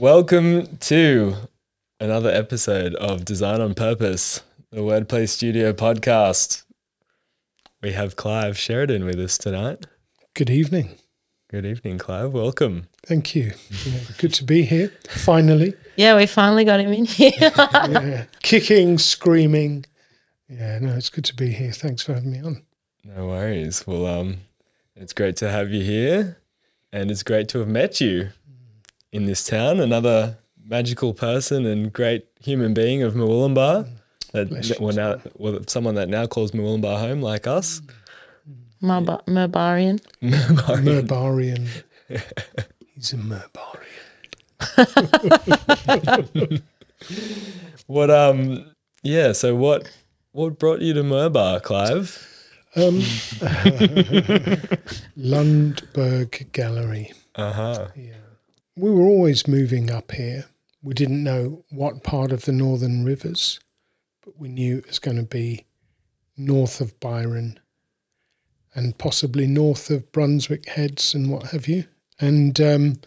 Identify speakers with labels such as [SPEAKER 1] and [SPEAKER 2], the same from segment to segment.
[SPEAKER 1] Welcome to another episode of Design on Purpose, the Wordplay Studio podcast. We have Clive Sheridan with us tonight.
[SPEAKER 2] Good evening.
[SPEAKER 1] Good evening, Clive. Welcome.
[SPEAKER 2] Thank you. Yeah, good to be here. Finally.
[SPEAKER 3] Yeah, we finally got him in here.
[SPEAKER 2] Yeah. Kicking, screaming. Yeah, no, it's good to be here. Thanks for having me on.
[SPEAKER 1] No worries. Well, um, it's great to have you here, and it's great to have met you in this town. Another magical person and great human being of Murwillumbah. That
[SPEAKER 2] Bless
[SPEAKER 1] well, now, well, someone that now calls Murwillumbah home, like us.
[SPEAKER 3] Merba- Merbarian.
[SPEAKER 2] Merbarian. He's a Merbarian.
[SPEAKER 1] What um yeah, so what what brought you to Murbah, Clive?
[SPEAKER 2] Um, Lundberg Gallery.
[SPEAKER 1] Uh-huh.
[SPEAKER 2] Yeah. We were always moving up here. We didn't know what part of the Northern Rivers, but we knew it was going to be north of Byron and possibly north of Brunswick Heads and what have you. And um,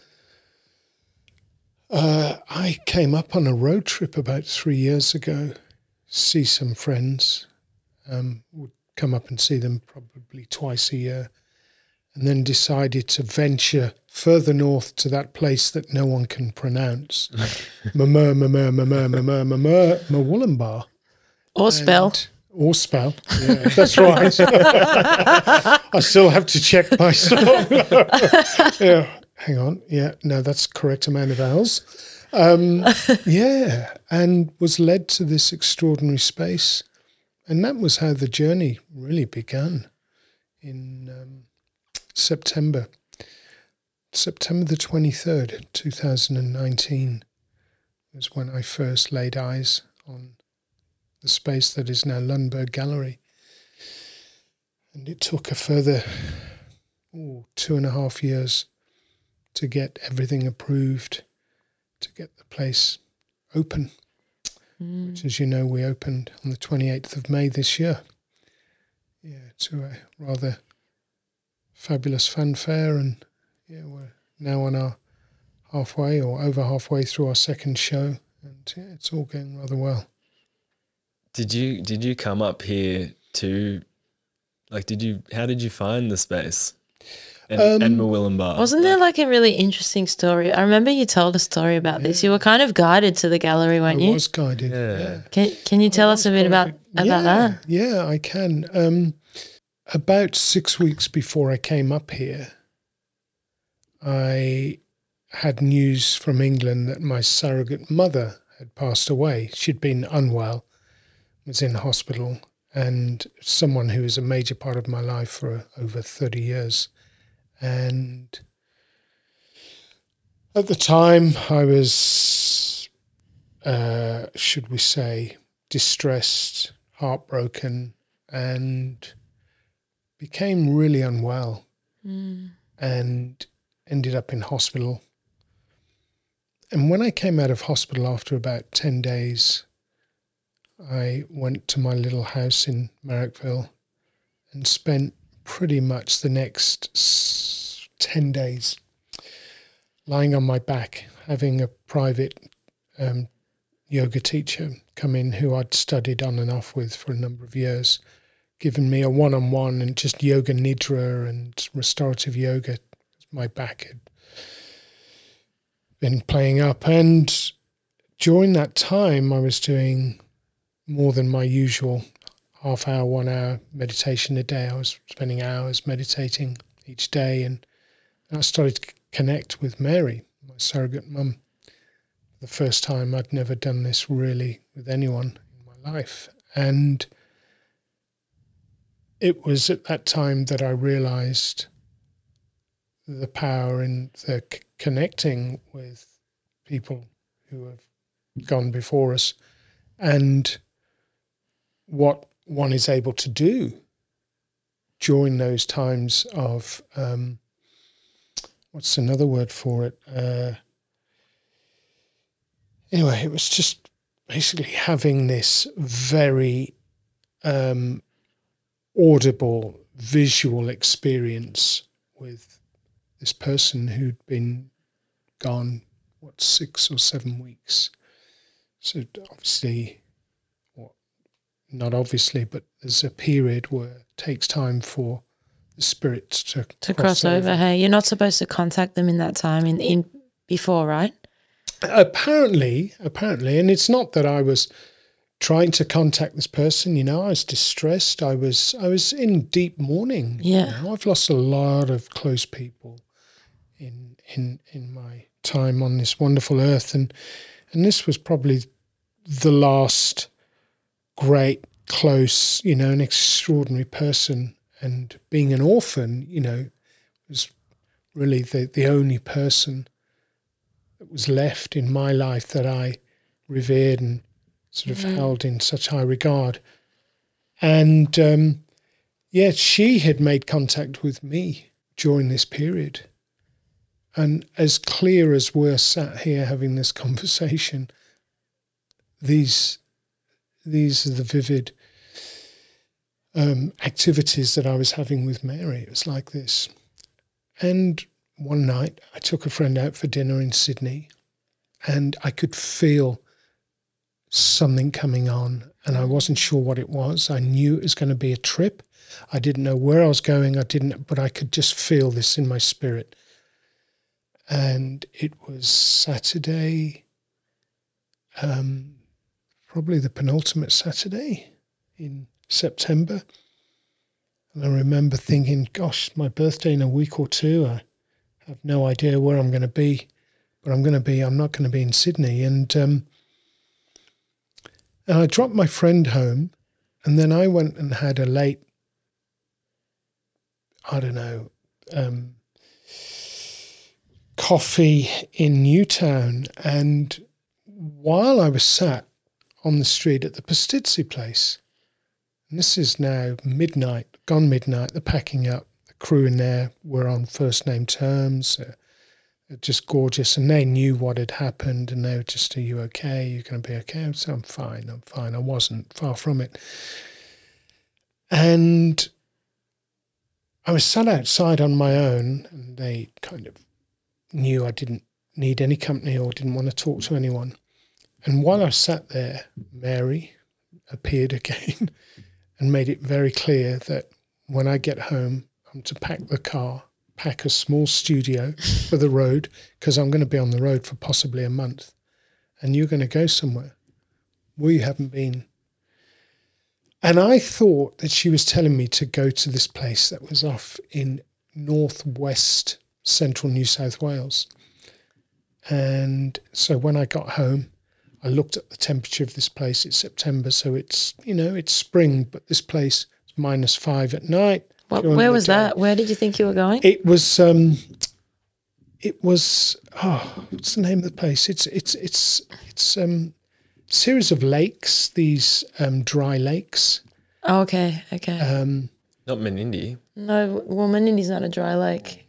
[SPEAKER 2] uh, I came up on a road trip about three years ago, see some friends. Um, would come up and see them probably twice a year and then decided to venture further north to that place that no one can pronounce. Mamur, mamur, mamur, mamur, mamur, Murwillumbah.
[SPEAKER 3] Or spell.
[SPEAKER 2] And- Or spell. Yeah, that's right. I still have to check myself. yeah, hang on. Yeah, no, that's correct amount of vowels. Um, yeah, and was led to this extraordinary space. And that was how the journey really began in um, September. September the 23rd, 2019 was when I first laid eyes on the space that is now Lundberg Gallery. And it took a further ooh, two and a half years to get everything approved, to get the place open, hmm. which, as you know, we opened on the 28th of May this year. Yeah, to a rather fabulous fanfare. And yeah, we're now on our halfway or over halfway through our second show. And yeah, it's all going rather well.
[SPEAKER 1] Did you did you come up here to like did you how did you find the space? And, and
[SPEAKER 2] Um,
[SPEAKER 1] Murwillumbah?
[SPEAKER 3] Wasn't there like a really interesting story? I remember you told a story about this. You were kind of guided to the gallery, weren't
[SPEAKER 2] I
[SPEAKER 3] you?
[SPEAKER 2] I was guided.
[SPEAKER 1] Yeah.
[SPEAKER 2] yeah.
[SPEAKER 3] Can, can you tell us a bit about, about
[SPEAKER 2] yeah,
[SPEAKER 3] that?
[SPEAKER 2] Yeah, I can. Um, about six weeks before I came up here, I had news from England that my surrogate mother had passed away. She'd been unwell, was in hospital, and someone who was a major part of my life for over 30 years. And at the time, I was, uh, should we say, distressed, heartbroken, and became really unwell
[SPEAKER 3] Mm.
[SPEAKER 2] and ended up in hospital. And when I came out of hospital after about 10 days, I went to my little house in Marrickville and spent pretty much the next 10 days lying on my back, having a private um, yoga teacher come in who I'd studied on and off with for a number of years, giving me a one on one and just yoga nidra and restorative yoga. My back had been playing up. And during that time, I was doing more than my usual half hour, one hour meditation a day. I was spending hours meditating each day. And I started to connect with Mary, my surrogate mum the first time I'd never done this really with anyone in my life. And it was at that time that I realized the power in the c- connecting with people who have gone before us and what one is able to do during those times of um, what's another word for it? Uh, anyway, it was just basically having this very um, audible visual experience with this person who'd been gone what six or seven weeks. So obviously, what not obviously, but there's a period where it takes time for the spirits to
[SPEAKER 3] To cross over. Hey, you're not supposed to contact them in that time in, in before, right?
[SPEAKER 2] apparently apparently and it's not that i was trying to contact this person you know i was distressed i was i was in deep mourning you
[SPEAKER 3] Yeah.
[SPEAKER 2] know. i've lost a lot of close people in in in my time on this wonderful earth and and this was probably the last great close you know an extraordinary person and being an orphan you know was really the the only person that was left in my life that I revered and sort of held in such high regard. And um, yeah, she had made contact with me during this period. And as clear as we're sat here having this conversation, these these are the vivid um, activities that I was having with Mary. It was like this. And one night I took a friend out for dinner in Sydney and I could feel something coming on and I wasn't sure what it was. I knew it was going to be a trip. I didn't know where I was going. I didn't, but I could just feel this in my spirit. And it was Saturday, um, probably the penultimate Saturday in September. And I remember thinking, gosh, my birthday in a week or two. I have no idea where I'm going to be, but I'm going to be, I'm not going to be in Sydney. And, um, and I dropped my friend home and then I went and had a late, I don't know, um, coffee in Newtown. And while I was sat on the street at the Pastizzi place, and this is now midnight, gone midnight, the packing up, the crew in there were on first name terms, uh, just gorgeous. And they knew what had happened and they were just, Are you okay? You're going to be okay? So I'm fine, I'm fine. I wasn't far from it. And I was sat outside on my own and they kind of knew I didn't need any company or didn't want to talk to anyone. And while I sat there, Mary appeared again and made it very clear that when I get home, I'm to pack the car, pack a small studio for the road, because I'm going to be on the road for possibly a month. And you're going to go somewhere where you haven't been. And I thought that she was telling me to go to this place that was off in northwest central New South Wales. And so when I got home, I looked at the temperature of this place. It's September, so it's you know it's spring, but this place is minus five at night.
[SPEAKER 3] What, where was
[SPEAKER 2] day.
[SPEAKER 3] that? Where did you think you were going?
[SPEAKER 2] It was um, it was oh, what's the name of the place? It's it's it's it's um, series of lakes. These um, dry lakes.
[SPEAKER 3] oh, okay, okay.
[SPEAKER 2] Um,
[SPEAKER 1] Not Menindee.
[SPEAKER 3] no, well, Menindee's not a dry lake.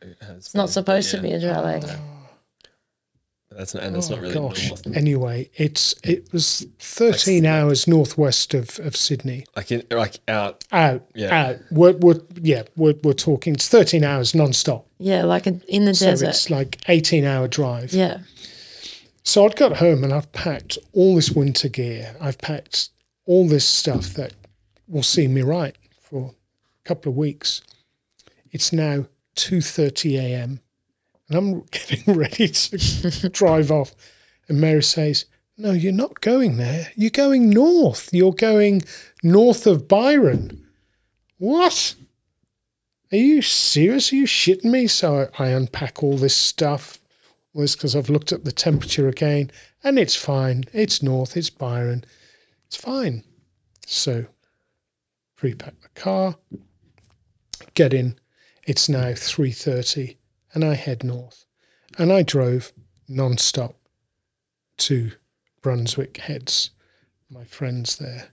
[SPEAKER 3] It's not supposed to be a dry lake.
[SPEAKER 1] That's not, and it's
[SPEAKER 2] oh
[SPEAKER 1] not really
[SPEAKER 2] gosh.
[SPEAKER 1] north.
[SPEAKER 2] Anyway, it's it was thirteen hours northwest of, of Sydney.
[SPEAKER 1] Like in, like out.
[SPEAKER 2] Out,
[SPEAKER 1] Yeah.
[SPEAKER 2] out. We're, we're yeah, we're, we're talking. It's thirteen hours non-stop.
[SPEAKER 3] Yeah, like a, in the
[SPEAKER 2] So
[SPEAKER 3] desert.
[SPEAKER 2] it's like eighteen hour drive.
[SPEAKER 3] Yeah.
[SPEAKER 2] So I'd got home and I've packed all this winter gear. I've packed all this stuff that will see me right for a couple of weeks. It's now two thirty a.m. and I'm getting ready to drive off. And Mary says, "No, you're not going there. You're going north. You're going north of Byron." What? Are you serious? Are you shitting me? So I, unpack all this stuff was because I've looked at the temperature again and it's fine. It's north, it's Byron. It's fine. So pre-pack the car, get in. It's now 3.30 and I head north. And I drove non-stop to Brunswick Heads, my friends there.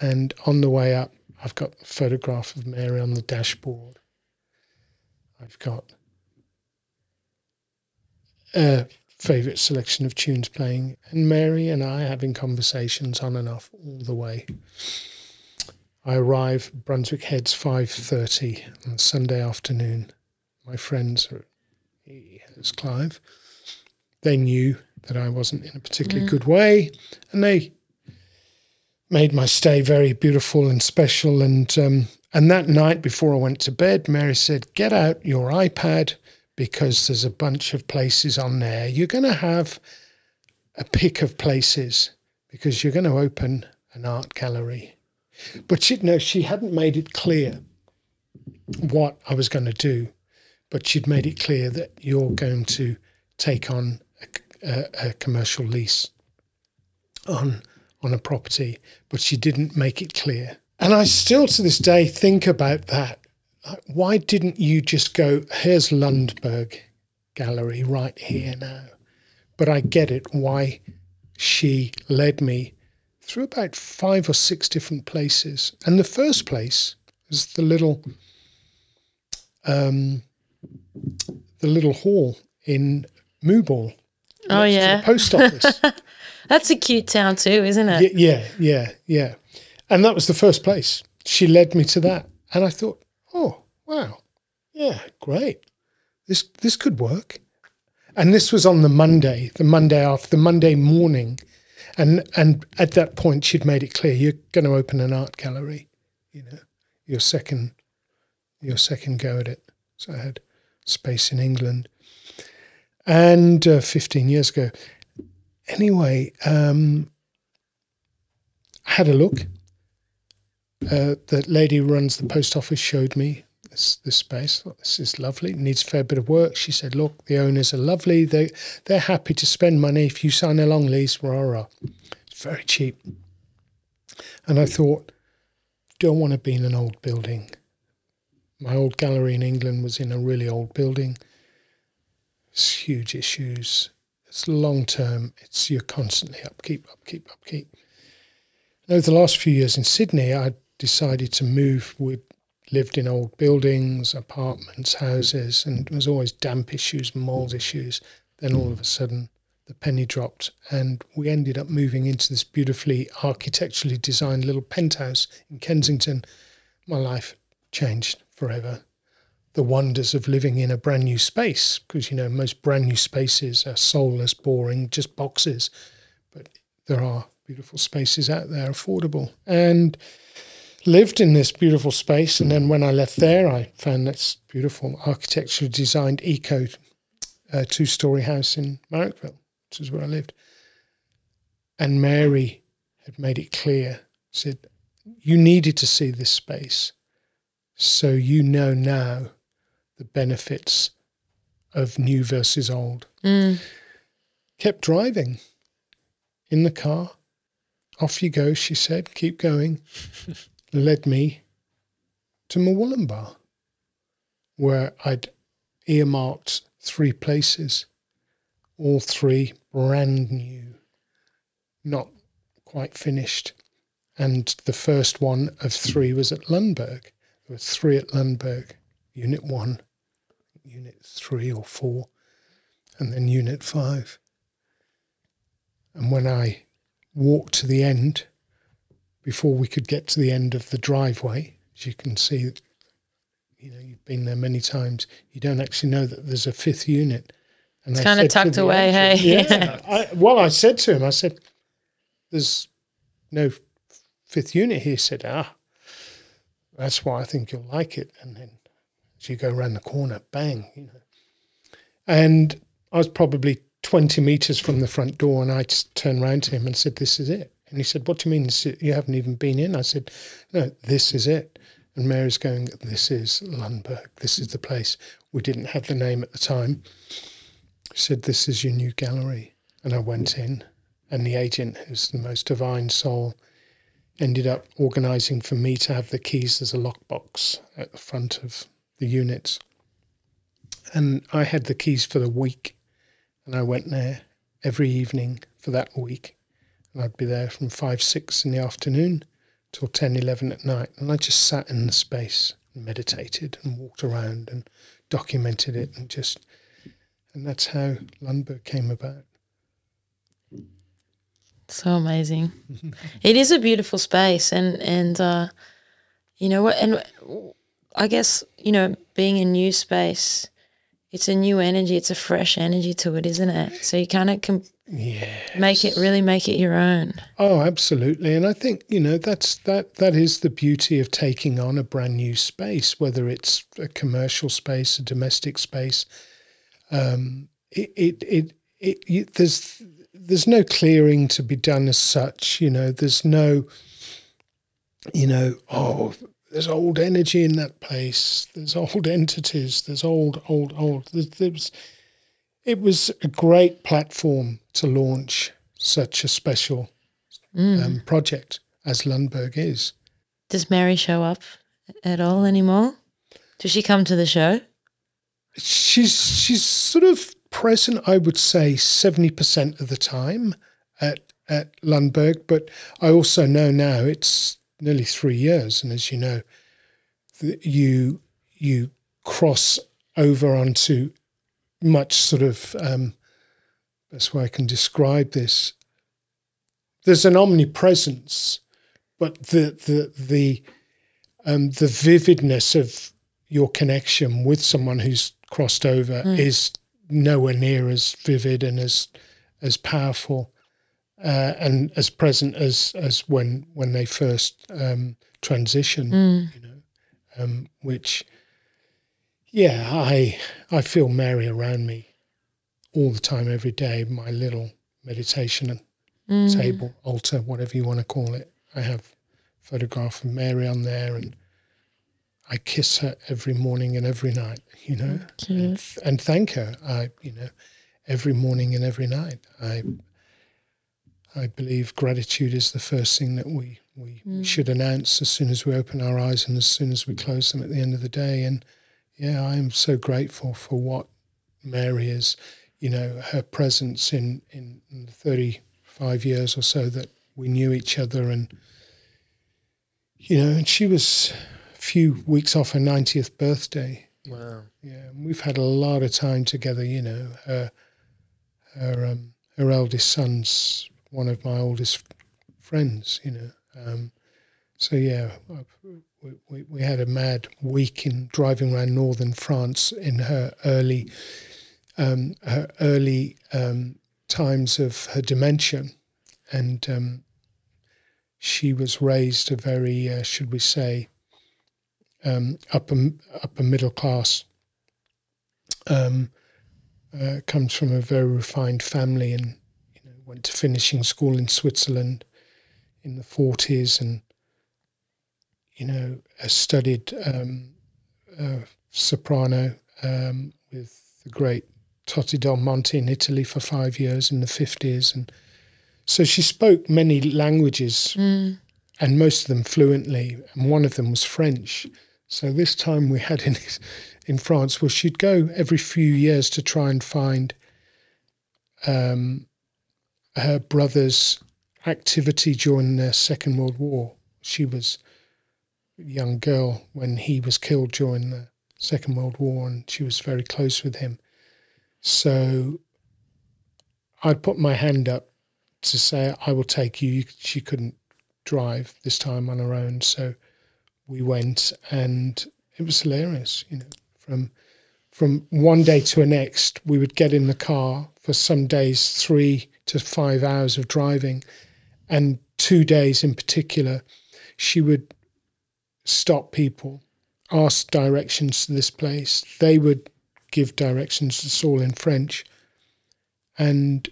[SPEAKER 2] And on the way up, I've got a photograph of Mary on the dashboard. I've got a favourite selection of tunes playing, and Mary and I having conversations on and off all the way. I arrive Brunswick Heads five thirty on Sunday afternoon. My friends here's Clive. they knew that I wasn't in a particularly good way, and they made my stay very beautiful and special. And um, and that night before I went to bed, Mary said, "Get out your iPad because there's a bunch of places on there. You're going to have a pick of places because you're going to open an art gallery." But she no, she hadn't made it clear what I was going to do, but she'd made it clear that you're going to take on a, a, a commercial lease on on a property, but she didn't make it clear. And I still to this day think about that. Why didn't you just go, here's Lundberg Gallery right here now? But I get it why she led me through about five or six different places. And the first place was the little um, the little hall in Mooball.
[SPEAKER 3] Oh,
[SPEAKER 2] next to the
[SPEAKER 3] yeah.
[SPEAKER 2] post office.
[SPEAKER 3] That's a cute town too, isn't it?
[SPEAKER 2] Yeah, yeah, yeah. And that was the first place. She led me to that. And I thought, oh, wow. Yeah, great. This this could work. And this was on the Monday, the Monday after the Monday morning. And and at that point she'd made it clear you're going to open an art gallery, you know, your second your second go at it. So I had space in England. And uh, 15 years ago. Anyway, um, I had a look. Uh, the lady who runs the post office showed me this, this space. Thought, this is lovely. It needs a fair bit of work. She said, "Look, the owners are lovely. They they're happy to spend money if you sign a long lease. Rah rah. It's very cheap." And I thought, don't want to be in an old building. My old gallery in England was in a really old building. It's huge issues. It's long term. It's you're constantly upkeep, upkeep, upkeep. And over the last few years in Sydney, I decided to move. We lived in old buildings, apartments, houses, and there was always damp issues, mold issues. Then all of a sudden, the penny dropped, and we ended up moving into this beautifully architecturally designed little penthouse in Kensington. My life changed forever the wonders of living in a brand new space because you know most brand new spaces are soulless boring just boxes. But there are beautiful spaces out there affordable. And lived in this beautiful space and then when i left there i found this beautiful architecturally designed eco uh, two-story house in marrickville which is where i lived. And mary had made it clear said you needed to see this space so you know now the benefits of new versus old.
[SPEAKER 3] Mm.
[SPEAKER 2] Kept driving in the car. Off you go, she said. Keep going. Led me to Murwillumbah, where I'd earmarked three places, all three brand new, not quite finished. And the first one of three was at Lundberg. There were three at Lundberg. Unit one, Unit three or four, and then Unit five. And when I walked to the end, before we could get to the end of the driveway, as you can see, you know, you've been there many times, you don't actually know that there's a fifth unit. And
[SPEAKER 3] It's
[SPEAKER 2] said to
[SPEAKER 3] tucked away, hey?
[SPEAKER 2] Yeah. I, well, I said to him, I said, there's no fifth unit here. He said, ah, that's why I think you'll like it. And then as you go around the corner, bang, you know. And I was probably 20 meters from the front door and I just turned around to him and said, this is it. And he said, what do you mean? You haven't even been in? I said, no, this is it. And Mary's going, this is Lundberg. This is the place. We didn't have the name at the time. She said, this is your new gallery. And I went in and the agent, who's the most divine soul, ended up organising for me to have the keys as a lockbox at the front of the units. And I had the keys for the week, and I went there every evening for that week. And I'd be there from 5, 6 in the afternoon till 10, 11 at night. And I just sat in the space and meditated and walked around and documented it and just, and that's how Lundberg came about.
[SPEAKER 3] So amazing. it is a beautiful space and and uh you know what and I guess, you know, being a new space it's a new energy. It's a fresh energy to it, isn't it? So you kind of can
[SPEAKER 2] Yeah.
[SPEAKER 3] make it really make it your own.
[SPEAKER 2] Oh, absolutely. And I think, you know, that's that that is the beauty of taking on a brand new space, whether it's a commercial space, a domestic space. Um, it, it, it, it, you, there's there's no clearing to be done as such. You know, there's no, you know, oh, there's old energy in that place. There's old entities. There's old, old, old. There, there was, it was a great platform to launch such a special um, project as Lundberg is.
[SPEAKER 3] Does Mary show up at all anymore? Does she come to the show?
[SPEAKER 2] She's she's sort of present, I would say, seventy percent of the time at at Lundberg. But I also know now it's nearly three years, and as you know, th- you you cross over onto much sort of um, that's why I can describe this. There's an omnipresence, but the the the um, the vividness of your connection with someone who's crossed over is nowhere near as vivid and as as powerful uh, and as present as as when when they first um, transition. You know, um, which yeah, I I feel Mary around me all the time, every day. My little meditation table, altar, whatever you want to call it. I have a photograph of Mary on there, and I kiss her every morning and every night. You know, and, and thank her. I you know every morning and every night. I I believe gratitude is the first thing that we, we, we mm. should announce as soon as we open our eyes and as soon as we close them at the end of the day. And yeah, I am so grateful for what Mary is, you know, her presence in, in, in the 35 years or so that we knew each other. And, you know, and she was few weeks off her 90th birthday.
[SPEAKER 1] Wow.
[SPEAKER 2] Yeah, we've had a lot of time together. You know, her her um, her eldest son's one of my oldest friends. You know, um, so yeah, we, we we had a mad week in driving around northern France in her early um, her early um, times of her dementia, and um, she was raised a very, uh, should we say, um, upper upper middle class. Um, uh, comes from a very refined family and you know went to finishing school in Switzerland in the forties and you know uh, studied um, uh, soprano um, with the great Toti Dal Monte in Italy for five years in the fifties and so she spoke many languages and most of them fluently, and one of them was French. So this time we had in in France, well, she'd go every few years to try and find um, her brother's activity during the Second World War. She was a young girl when he was killed during the Second World War, and she was very close with him. So I'd put my hand up to say, I will take you. She couldn't drive this time on her own. So we went and it was hilarious, you know, from from one day to the next, we would get in the car for some days, three to five hours of driving. And two days in particular, she would stop people, ask directions to this place. They would give directions, it's all in French. And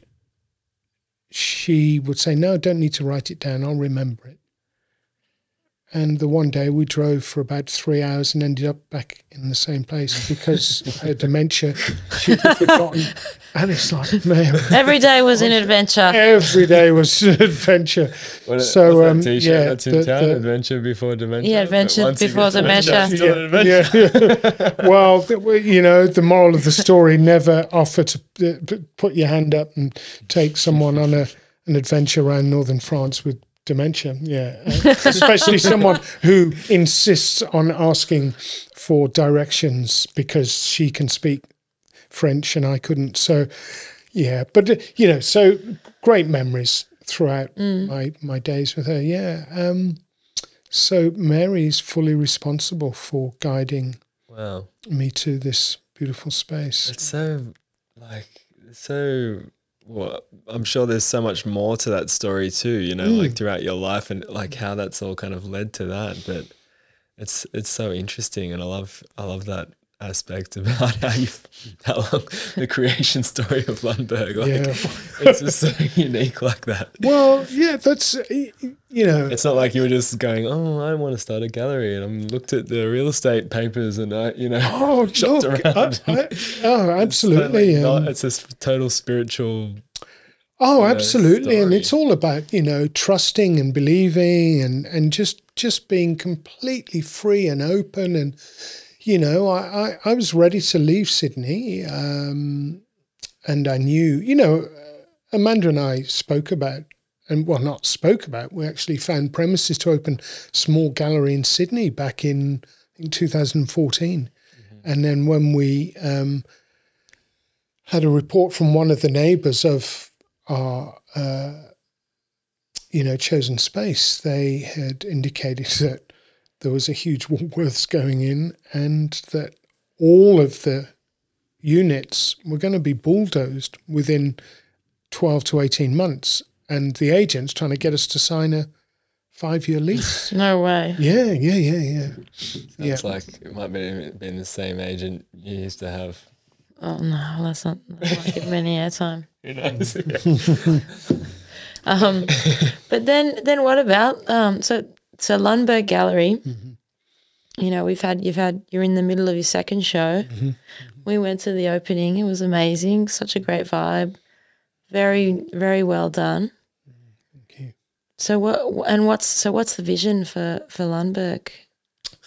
[SPEAKER 2] she would say, No, I don't need to write it down, I'll remember it. And the one day we drove for about three hours and ended up back in the same place because of her dementia. She'd forgotten. And it's like, man,
[SPEAKER 3] Every day was an adventure.
[SPEAKER 2] every day was an adventure.
[SPEAKER 1] What,
[SPEAKER 2] So,
[SPEAKER 1] what's that
[SPEAKER 2] um,
[SPEAKER 1] t-shirt
[SPEAKER 2] yeah,
[SPEAKER 1] that's in
[SPEAKER 2] the-
[SPEAKER 1] town?
[SPEAKER 2] the-
[SPEAKER 1] adventure before dementia.
[SPEAKER 3] Yeah, adventure before
[SPEAKER 1] get
[SPEAKER 3] dementia.
[SPEAKER 1] it's still an adventure.
[SPEAKER 2] Yeah, yeah. well, you know, the moral of the story: never offer to uh, put your hand up and take someone on a an adventure around northern France with dementia. Yeah, uh, especially someone who insists on asking for directions because she can speak French and I couldn't. So, yeah, but uh, you know, so great memories throughout my my days with her. Yeah. Um, so Mary's fully responsible for guiding
[SPEAKER 1] Wow.
[SPEAKER 2] me to this beautiful space.
[SPEAKER 1] It's so like so. Well, I'm sure there's so much more to that story too. You know, like mm. throughout your life and like how that's all kind of led to that. But it's it's so interesting, and I love I love that aspect about how you how long the creation story of Lundberg. Like
[SPEAKER 2] Yeah.
[SPEAKER 1] it's just so unique like that.
[SPEAKER 2] Well, yeah, that's you know,
[SPEAKER 1] It's not like you were just going, oh, I want to start a gallery, and I looked at the real estate papers, and I, you know,
[SPEAKER 2] oh
[SPEAKER 1] shopped
[SPEAKER 2] look,
[SPEAKER 1] around.
[SPEAKER 2] I, oh, absolutely.
[SPEAKER 1] Totally
[SPEAKER 2] um,
[SPEAKER 1] not- it's this total spiritual.
[SPEAKER 2] Oh,
[SPEAKER 1] know,
[SPEAKER 2] absolutely, and it's all about you know trusting and believing, and and just just being completely free and open, and you know, I I, I was ready to leave Sydney, um, and I knew, you know, uh, Amanda and I spoke about, and well, not spoke about, we actually found premises to open small gallery in Sydney back in in 2014, and then when we um, had a report from one of the neighbours of our, uh, you know, chosen space, they had indicated that there was a huge Woolworths going in and that all of the units were going to be bulldozed within 12 to 18 months. And the agent's trying to get us to sign a five year lease.
[SPEAKER 3] No way.
[SPEAKER 2] yeah, yeah, yeah, yeah. Yeah.
[SPEAKER 1] It's like it might be been the same agent you used to have.
[SPEAKER 3] Oh no, let's not, let's give him any airtime.
[SPEAKER 1] Who knows?
[SPEAKER 3] Um, but then, then what about um, so so Lundberg Gallery? You know, we've had you've had you're in the middle of your second show. We went to the opening. It was amazing. Such a great vibe. Very very well done.
[SPEAKER 2] you.
[SPEAKER 3] So what and what's so what's the vision for for Lundberg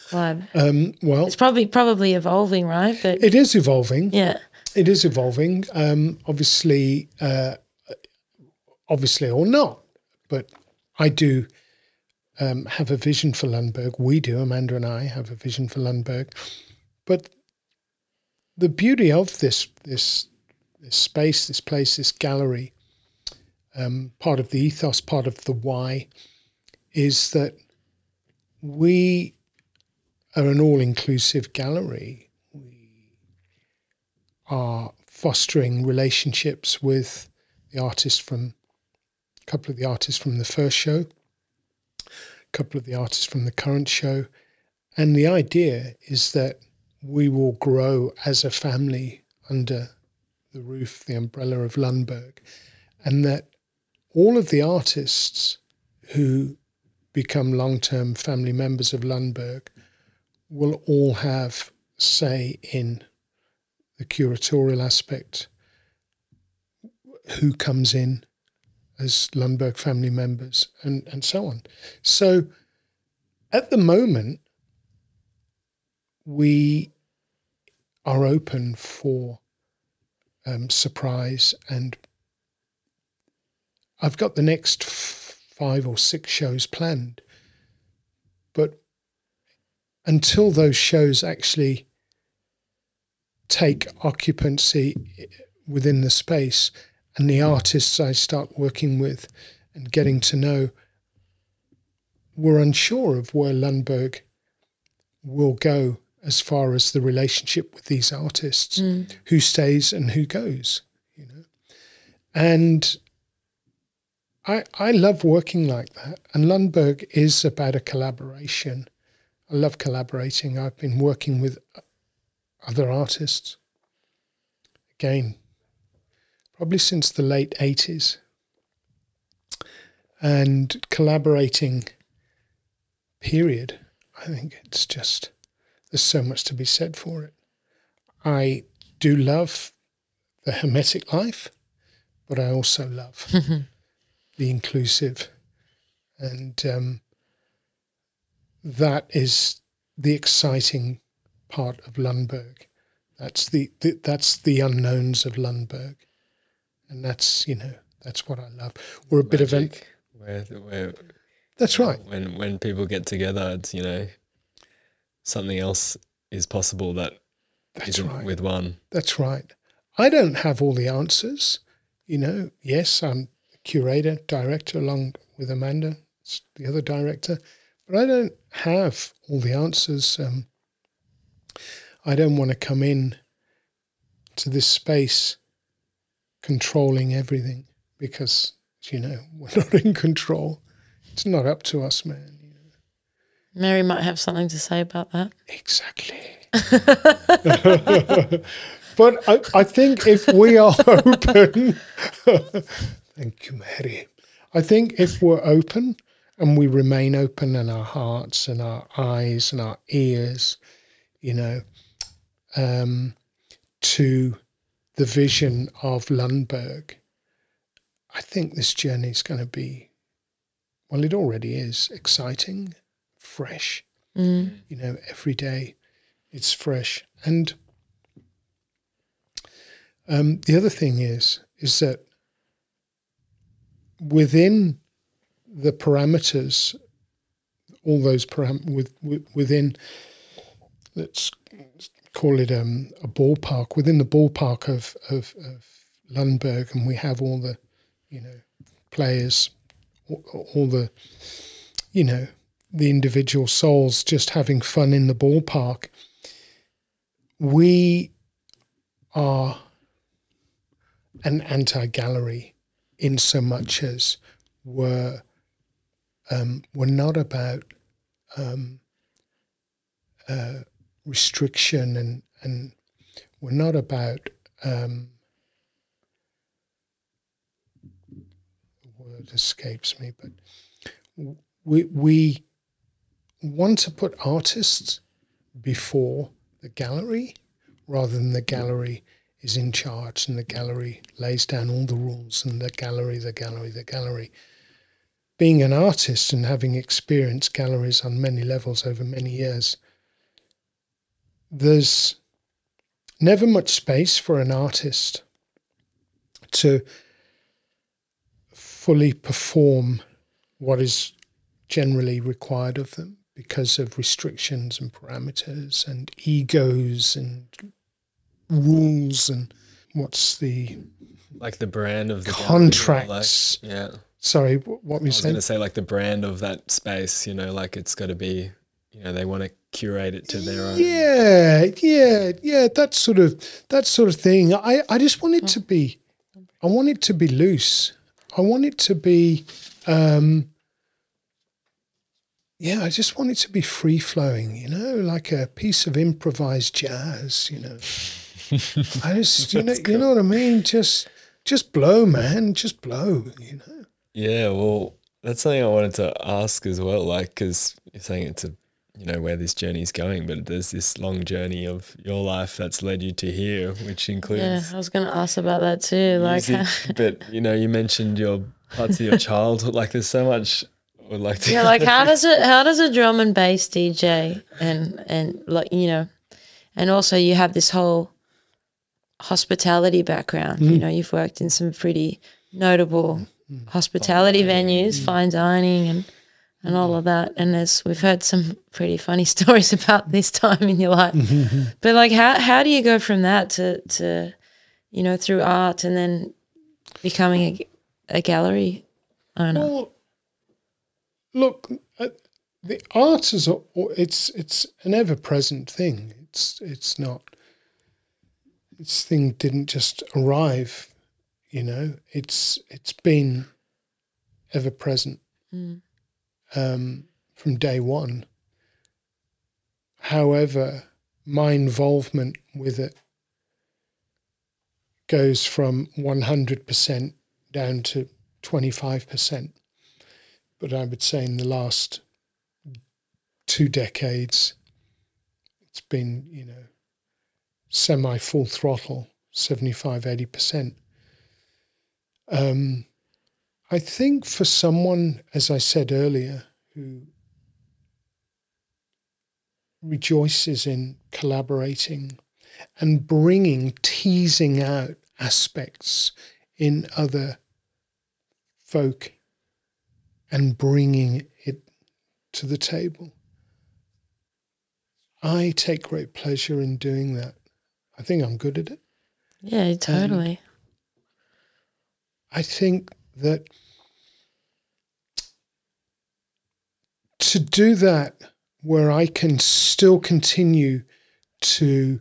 [SPEAKER 3] Vibe?
[SPEAKER 2] Um, well,
[SPEAKER 3] It's probably probably evolving, right? But
[SPEAKER 2] it is evolving.
[SPEAKER 3] yeah,
[SPEAKER 2] It is evolving. Um, obviously, uh, obviously or not, but I do um, have a vision for Lundberg. We do, Amanda and I have a vision for Lundberg. But the beauty of this this this space, this place, this gallery, um, part of the ethos, part of the why, is that we are an all-inclusive gallery We are fostering relationships with the artists from a couple of the artists from the first show, couple of the artists from the current show. And the idea is that we will grow as a family under the roof, the umbrella of Lundberg, and that all of the artists who become long term family members of Lundberg will all have say in the curatorial aspect, who comes in as Lundberg family members, and, and so on. So at the moment, we are open for um, surprise, and I've got the next f- five or six shows planned. But until those shows actually take occupancy within the space and the artists I start working with and getting to know, we're unsure of where Lundberg will go as far as the relationship with these artists, hmm. who stays and who goes, you know. And I I love working like that. And Lundberg is about a collaboration. I love collaborating. I've been working with other artists. Again, probably since the late 80s. And collaborating, period. I think it's just, there's so much to be said for it. I do love the hermetic life, but I also love the inclusive. And um, that is the exciting part of Lundberg. That's the, the that's the unknowns of Lundberg, and that's you know that's what I love. We're a bit of an
[SPEAKER 1] where, where
[SPEAKER 2] that's right.
[SPEAKER 1] when when people get together, it's you know something else is possible that
[SPEAKER 2] That's right.
[SPEAKER 1] with one.
[SPEAKER 2] That's right. I don't have all the answers. You know, yes, I'm a curator, director, along with Amanda, the other director, but I don't have all the answers. Um, I don't want to come in to this space controlling everything because you know we're not in control. It's not up to us, man. You know.
[SPEAKER 3] Mary might have something to say about that.
[SPEAKER 2] Exactly. but I, I think if we are open, thank you, Mary. I think if we're open and we remain open in our hearts and our eyes and our ears, you know, um, to the vision of Lundberg, I think this journey is going to be, well, it already is exciting, fresh.
[SPEAKER 3] Mm.
[SPEAKER 2] You know, every day it's fresh. And um, the other thing is, is that within the parameters, all those param- with, with, within, let's call it um, a ballpark, within the ballpark of, of, of Lundberg, and we have all the, you know, players, all, the, you know, the individual souls just having fun in the ballpark. We are an anti gallery in so much as we're, um, we're not about um, uh, restriction and, and we're not about um, the word escapes me, but we, we want to put artists before the gallery rather than the gallery is in charge and the gallery lays down all the rules and the gallery, the gallery, the gallery. Being an artist and having experienced galleries on many levels over many years, there's never much space for an artist to fully perform what is generally required of them because of restrictions and parameters and egos and rules and what's the
[SPEAKER 1] Like the brand of the
[SPEAKER 2] contracts.
[SPEAKER 1] Like, yeah.
[SPEAKER 2] Sorry, what wh- what
[SPEAKER 1] I was going to say like the brand of that space, you know, like it's got to be, you know, they want to curate it to their own.
[SPEAKER 2] Yeah, yeah, yeah. That sort of that sort of thing. I I just want it to be. I want it to be loose. I want it to be. Um, yeah, I just want it to be free flowing. You know, like a piece of improvised jazz. You know, I just you know you know what I mean. Just just blow, man. Just blow. You know.
[SPEAKER 1] Yeah, well, that's something I wanted to ask as well. Like, because you're saying it's a, you know, where this journey is going, but there's this long journey of your life that's led you to here, which includes.
[SPEAKER 3] Yeah, I was going to ask about that too. Like,
[SPEAKER 1] music. but you know, you mentioned your parts of your childhood. Like, there's so much. I would like to.
[SPEAKER 3] yeah, like how does it? How does a drum and bass DJ and and like you know, and also you have this whole hospitality background. You mm-hmm. know, you've worked in some pretty notable mm-hmm. hospitality venues, fine dining, and and all of that. And there's we've heard some pretty funny stories about this time in your life. but like, how how do you go from that to to you know through art and then becoming a, a gallery owner?
[SPEAKER 2] Well, look, uh, the art is a, it's it's an ever present thing. It's it's not. This thing didn't just arrive, you know. It's it's been ever present um, from day one. However, my involvement with it goes from one hundred percent down to twenty five percent but I would say in the last two decades, it's been, you know, semi full throttle, 75, 80%. Um, I think for someone, as I said earlier, who rejoices in collaborating and bringing, teasing out aspects in other folk and bringing it to the table. I take great pleasure in doing that. I think I'm good at it.
[SPEAKER 3] Yeah, um, totally.
[SPEAKER 2] I think that to do that where I can still continue to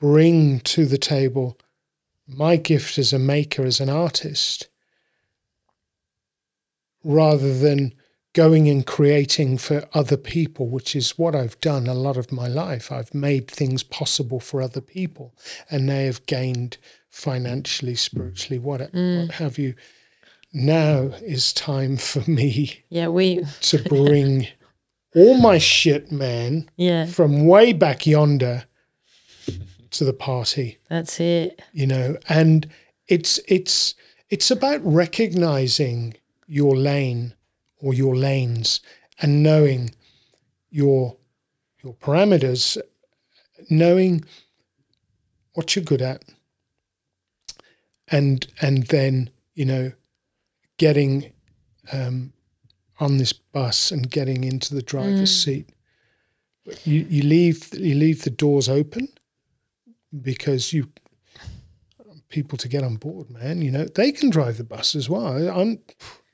[SPEAKER 2] bring to the table my gift as a maker, as an artist, rather than going and creating for other people, which is what I've done a lot of my life. I've made things possible for other people, and they have gained financially, spiritually, what, mm. what have you. Now is time for me
[SPEAKER 3] Yeah, we
[SPEAKER 2] to bring all my shit, man,
[SPEAKER 3] yeah,
[SPEAKER 2] from way back yonder to the party
[SPEAKER 3] that's it.
[SPEAKER 2] you know and it's it's it's about recognizing your lane or your lanes and knowing your your parameters knowing what you're good at and and then you know getting um, on this bus and getting into the driver's mm. seat but you, you leave you leave the doors open because you people to get on board, man. You know, they can drive the bus as well. I'm,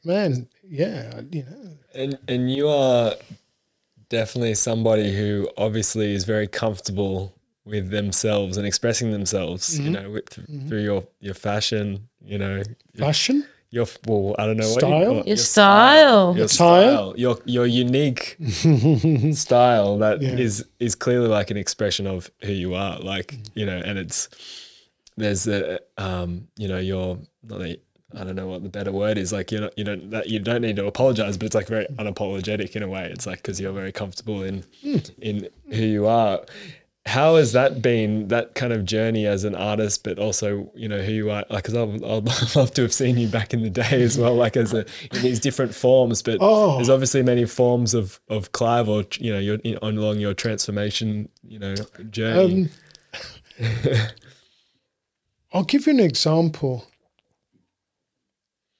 [SPEAKER 2] man, yeah, you know,
[SPEAKER 1] And and you are definitely somebody who obviously is very comfortable with themselves and expressing themselves. You mm-hmm. know, with, mm-hmm. through your your fashion. You know, your,
[SPEAKER 2] fashion.
[SPEAKER 1] your well, I don't know what
[SPEAKER 2] Style?
[SPEAKER 1] you call it.
[SPEAKER 3] Your style.
[SPEAKER 1] your style, your your unique style that is
[SPEAKER 2] Yeah.
[SPEAKER 1] is clearly like an expression of who you are. Like you know, and it's there's a um you know your not that I don't know what the better word is. Like you know you don't that you don't need to apologize, but it's like very unapologetic in a way. It's like because you're very comfortable in in who you are. How has that been that kind of journey as an artist, but also you know who you are? Like, because I'd, I'd love to have seen you back in the day as well, like as a in these different forms. But
[SPEAKER 2] Oh.
[SPEAKER 1] there's obviously many forms of of Clive, or you know, your on along your transformation, you know, journey.
[SPEAKER 2] Um, I'll give you an example.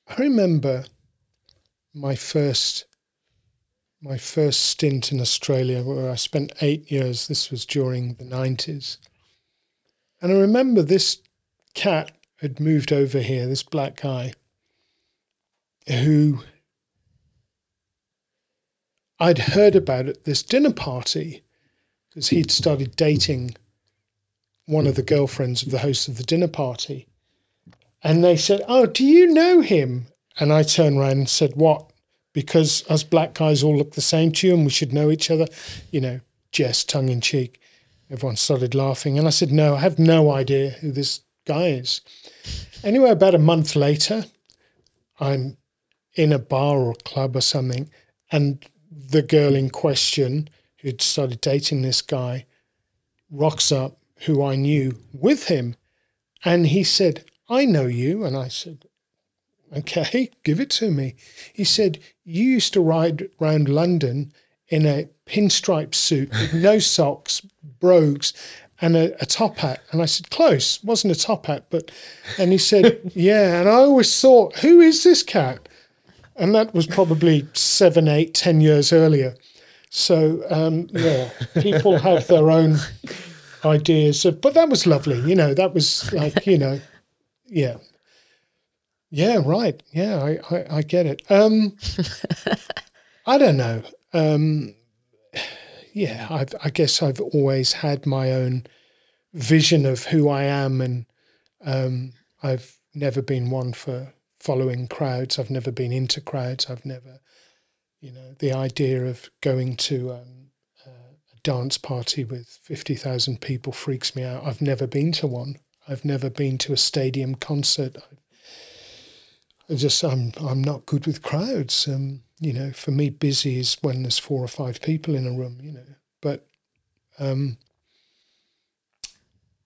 [SPEAKER 2] I remember my first my first stint in Australia where I spent eight years. This was during the nineties. And I remember this cat had moved over here, this black guy, who I'd heard about at this dinner party because he'd started dating one of the girlfriends of the host of the dinner party. And they said, Oh, do you know him? And I turned around and said, What? Because us black guys all look the same to you and we should know each other, you know, jest, tongue in cheek. Everyone started laughing. And I said, No, I have no idea who this guy is. Anyway, about a month later, I'm in a bar or club or something, and the girl in question who'd started dating this guy rocks up who I knew with him. And he said, I know you. And I said, Okay, give it to me. He said, You used to ride around London in a pinstripe suit with no socks, brogues, and a, a top hat. And I said, Close, wasn't a top hat, but and he said, Yeah. And I always thought, Who is this cat? And that was probably seven, eight, ten years earlier. So um, yeah, people have their own ideas of, but that was lovely. You know, that was like you know, yeah, yeah, right, yeah, I I, I get it. Um, I don't know. Um, yeah, I've, I guess I've always had my own vision of who I am, and um, I've never been one for following crowds. I've never been into crowds. I've never, you know, the idea of going to um, a dance party with 50,000 people freaks me out. I've never been to one. I've never been to a stadium concert. I just, I'm, I'm not good with crowds. Um, you know, for me, busy is when there's four or five people in a room, you know, but, um,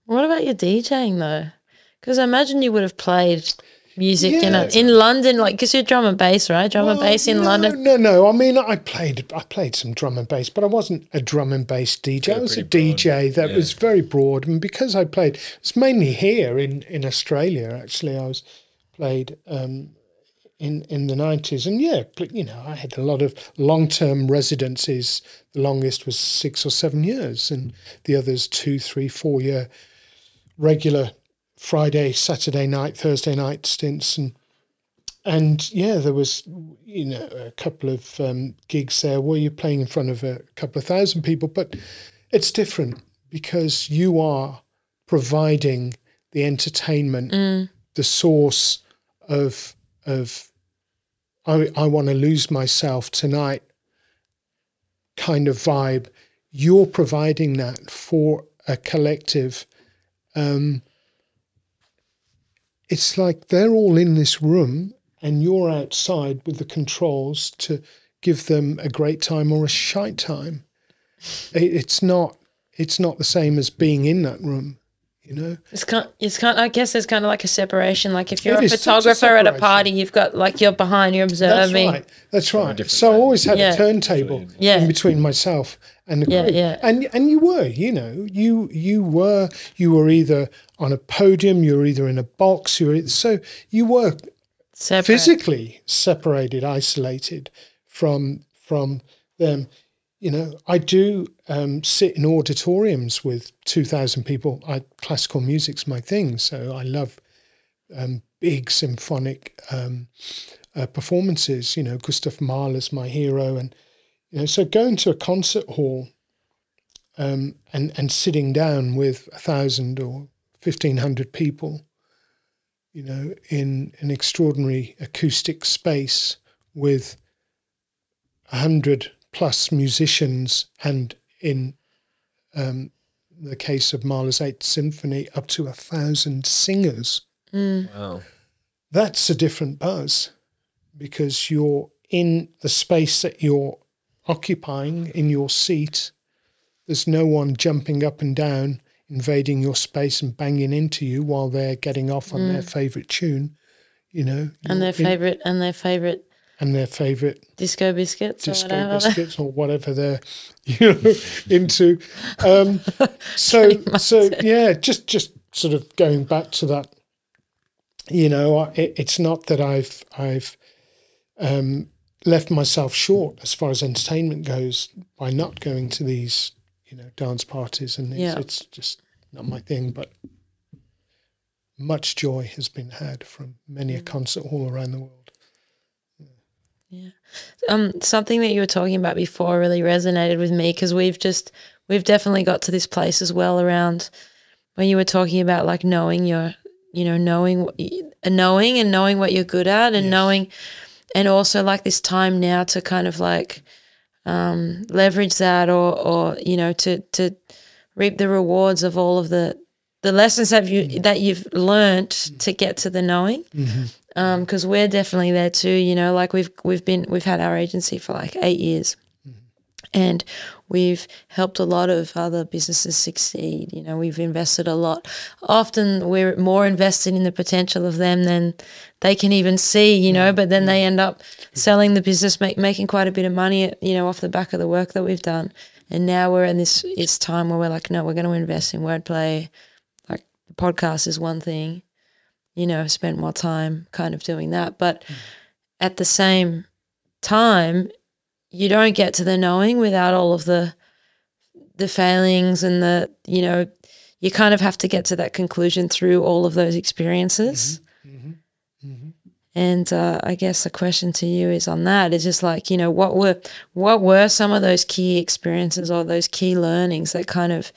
[SPEAKER 3] What about your DJing though? Because I imagine you would have played music in
[SPEAKER 2] Yeah.
[SPEAKER 3] a, in London, like because you're drum and bass, right? Drum and bass in
[SPEAKER 2] no,
[SPEAKER 3] London.
[SPEAKER 2] No, no. I mean, I played, I played some drum and bass, but I wasn't a drum and bass DJ. I was a
[SPEAKER 1] pretty broad,
[SPEAKER 2] DJ that
[SPEAKER 1] yeah.
[SPEAKER 2] was very broad, and because I played, it's mainly here in in Australia. Actually, I was played um, in in the nineties, and yeah, you know, I had a lot of long term residencies. The longest was six or seven years, and the others two, three, four year regular Friday, Saturday night, Thursday night stints, and and yeah, there was you know a couple of um, gigs there where you're playing in front of a couple of thousand people, but it's different because you are providing the entertainment,
[SPEAKER 3] Mm.
[SPEAKER 2] the source of of I I want to lose myself tonight kind of vibe. You're providing that for a collective. Um, it's like they're all in this room and you're outside with the controls to give them a great time or a shite time. It, it's not it's not the same as being in that room, you know.
[SPEAKER 3] It's kind. It's kind. I guess it's kind of like a separation. Like if you're
[SPEAKER 2] It
[SPEAKER 3] a
[SPEAKER 2] is such a
[SPEAKER 3] photographer at a party, you've got like you're behind, you're observing
[SPEAKER 2] That's
[SPEAKER 3] observing.
[SPEAKER 2] right. That's right. So I always had
[SPEAKER 3] Yeah.
[SPEAKER 2] a turntable
[SPEAKER 3] Yeah.
[SPEAKER 2] in between myself and the
[SPEAKER 3] Yeah,
[SPEAKER 2] crew.
[SPEAKER 3] yeah.
[SPEAKER 2] And and you were, you know, you you were you were either on a podium, you were either in a box, you were so you were
[SPEAKER 3] Separate.
[SPEAKER 2] physically separated, isolated from from them. You know, I do um, sit in auditoriums with two thousand people. I classical music's my thing, so I love um, big symphonic um, uh, performances. You know, Gustav Mahler's my hero, and you know, so going to a concert hall um, and and sitting down with a thousand or fifteen hundred people you know, in an extraordinary acoustic space with a hundred plus musicians, and in um, the case of Mahler's Eighth Symphony, up to a thousand singers.
[SPEAKER 1] Wow.
[SPEAKER 2] That's a different buzz because you're in the space that you're occupying in your seat. There's no one jumping up and down, invading your space and banging into you while they're getting off on their favorite tune, you know,
[SPEAKER 3] and their
[SPEAKER 2] you're in-
[SPEAKER 3] favorite and their favorite
[SPEAKER 2] and their favorite
[SPEAKER 3] disco biscuits
[SPEAKER 2] disco
[SPEAKER 3] or whatever.
[SPEAKER 2] biscuits or whatever they're you know into. Um, so so yeah, just just sort of going back to that. You know, it, it's not that I've I've um, left myself short as far as entertainment goes by not going to these you know dance parties and.
[SPEAKER 3] Yeah.
[SPEAKER 2] it's just not my thing. But much joy has been had from many a
[SPEAKER 3] Mm.
[SPEAKER 2] concert all around the world.
[SPEAKER 3] Um something that you were talking about before really resonated with me because we've just we've definitely got to this place as well around when you were talking about like knowing your you know knowing uh, knowing and knowing what you're good at and
[SPEAKER 2] Yes.
[SPEAKER 3] knowing and also like this time now to kind of like um leverage that or or you know to to reap the rewards of all of the the lessons that you that you've learned to get to the knowing Um, because we're definitely there too. You know, like we've we've been we've had our agency for like eight years, mm-hmm. and we've helped a lot of other businesses succeed. You know, we've invested a lot. Often we're more invested in the potential of them than they can even see. You know, but then they end up selling the business, make, making quite a bit of money. You know, off the back of the work that we've done. And now we're in this it's time where we're like, no, we're going to invest in wordplay. Like the podcast is one thing you know, spent more time kind of doing that. But at the same time, you don't get to the knowing without all of the the failings and the you know, you kind of have to get to that conclusion through all of those experiences. Mm-hmm. Mm-hmm. Mm-hmm. And uh, I guess the question to you is on that is just like you know what were what were some of those key experiences or those key learnings that kind of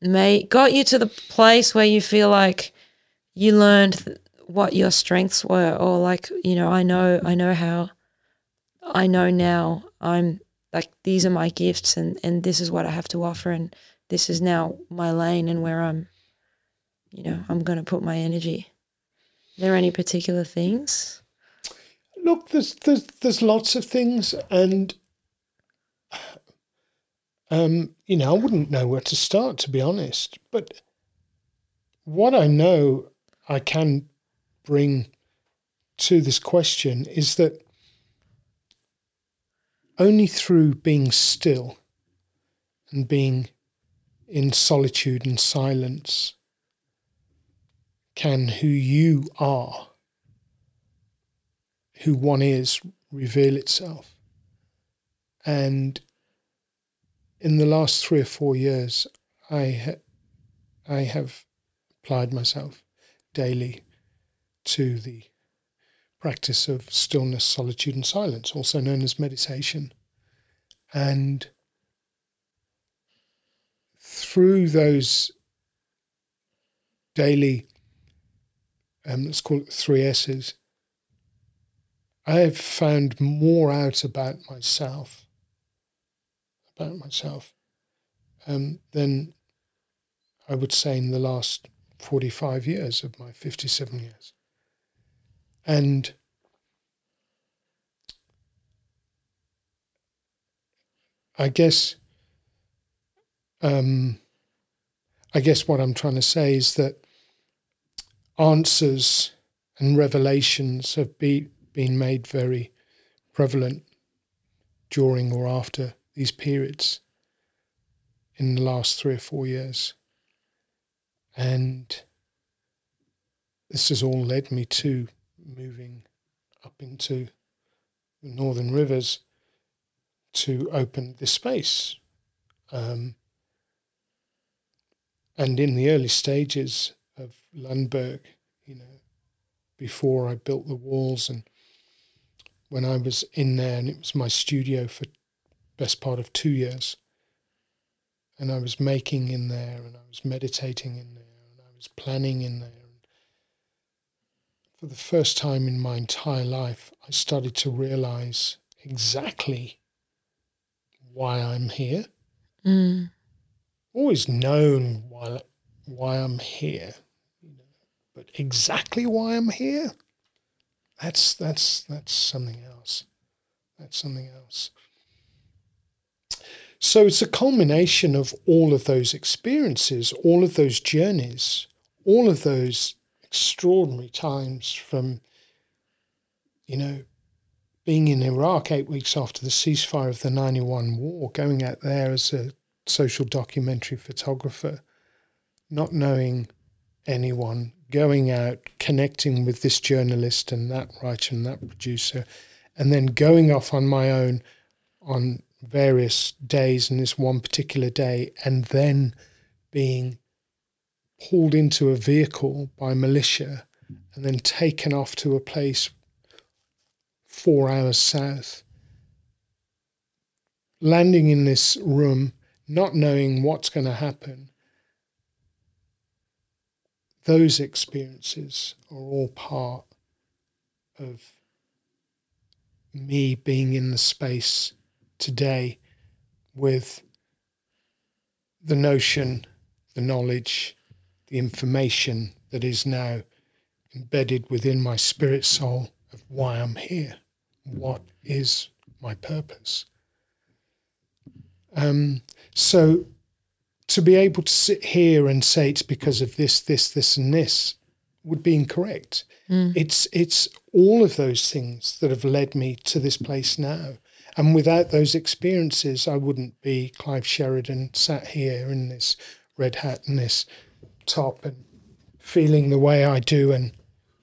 [SPEAKER 3] made got you to the place where you feel like you learned th- what your strengths were or like you know i know i know how i know now i'm like these are my gifts and and this is what i have to offer and this is now my lane and where i'm you know i'm going to put my energy are there any particular things
[SPEAKER 2] Look, there's there's there's lots of things, and um, you know, I wouldn't know where to start to be honest. But what I know I can bring to this question is that only through being still and being in solitude and silence can who you are who one is reveal itself. And in the last three or four years, I ha- I have applied myself daily to the practice of stillness, solitude, and silence, also known as meditation. And through those daily um, let's call it three S's, I have found more out about myself, about myself, um, than I would say in the last 45 years of my 57 years. And I guess, um, I guess what I'm trying to say is that answers and revelations have be, been made very prevalent during or after these periods in the last three or four years. And this has all led me to moving up into the northern rivers to open this space. Um, and in the early stages of Lundberg, you know, before I built the walls and when I was in there and it was my studio for best part of two years. And I was making in there and I was meditating in there was planning in there. For the first time in my entire life, I started to realize exactly why I'm here.
[SPEAKER 3] Mm.
[SPEAKER 2] Always known why why I'm here, but exactly why I'm here. That's that's that's something else. That's something else. So it's a culmination of all of those experiences, all of those journeys, all of those extraordinary times from, you know, being in Iraq eight weeks after the ceasefire of the 91 war, going out there as a social documentary photographer, not knowing anyone, going out, connecting with this journalist and that writer and that producer, and then going off on my own on various days and this one particular day, and then being pulled into a vehicle by militia and then taken off to a place four hours south. Landing in this room, not knowing what's going to happen, those experiences are all part of me being in the space today with the notion, the knowledge, the information that is now embedded within my spirit soul of why I'm here, what is my purpose. Um, so to be able to sit here and say it's because of this, this, this, and this would be incorrect.
[SPEAKER 3] Mm.
[SPEAKER 2] It's it's all of those things that have led me to this place now. And without those experiences, I wouldn't be Clive Sheridan sat here in this red hat and this top and feeling the way I do and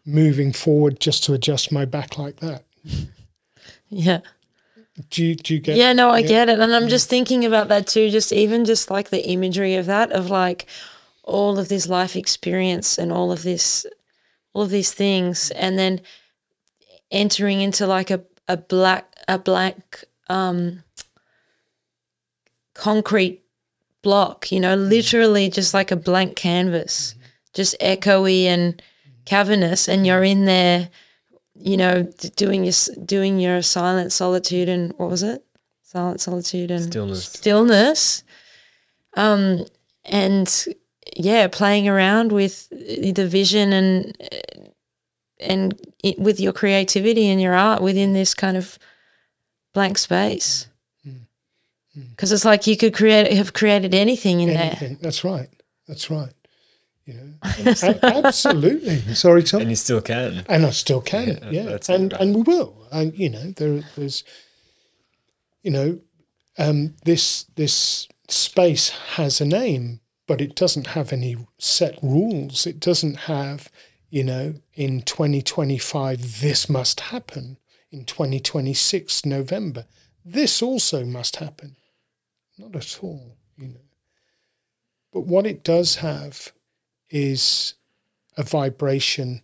[SPEAKER 2] moving forward just to adjust my back like that.
[SPEAKER 3] Yeah.
[SPEAKER 2] Do you, do you get
[SPEAKER 3] Yeah, no, I get it. And I'm just thinking about that too, just even just like the imagery of that, of like all of this life experience and all of this, all of these things, and then entering into like a, a black, a black, um, concrete block, you know, literally just like a blank canvas, just echoey and cavernous, and you're in there you know, doing your doing your silent solitude and what was it? Silent solitude and
[SPEAKER 1] Stillness.
[SPEAKER 3] Stillness. Um, and yeah, playing around with the vision and and it, with your creativity and your art within this kind of blank space. Because it's like you could create have created anything in there.
[SPEAKER 2] That's right. That's right. You know, absolutely. Sorry, Tom.
[SPEAKER 1] And you still can.
[SPEAKER 2] and I still can,
[SPEAKER 1] Yeah,
[SPEAKER 2] yeah,
[SPEAKER 1] that's
[SPEAKER 2] and
[SPEAKER 1] right.
[SPEAKER 2] and we will. And you know, there, there's, you know, um, this this space has a name, but it doesn't have any set rules. It doesn't have, you know, in 2025 this must happen. In 2026 November, this also must happen. Not at all, you know. But what it does have is a vibration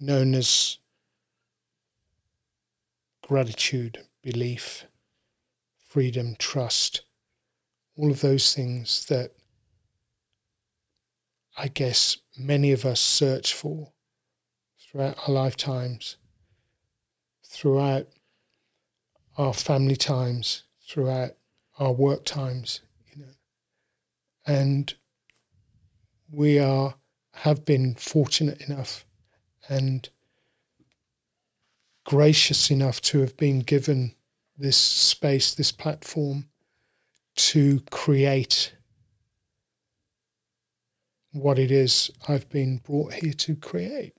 [SPEAKER 2] known as gratitude, belief, freedom, trust, all of those things that I guess many of us search for throughout our lifetimes, throughout our family times, throughout our work times, you know. And we are have been fortunate enough and gracious enough to have been given this space, this platform to create what it is I've been brought here to create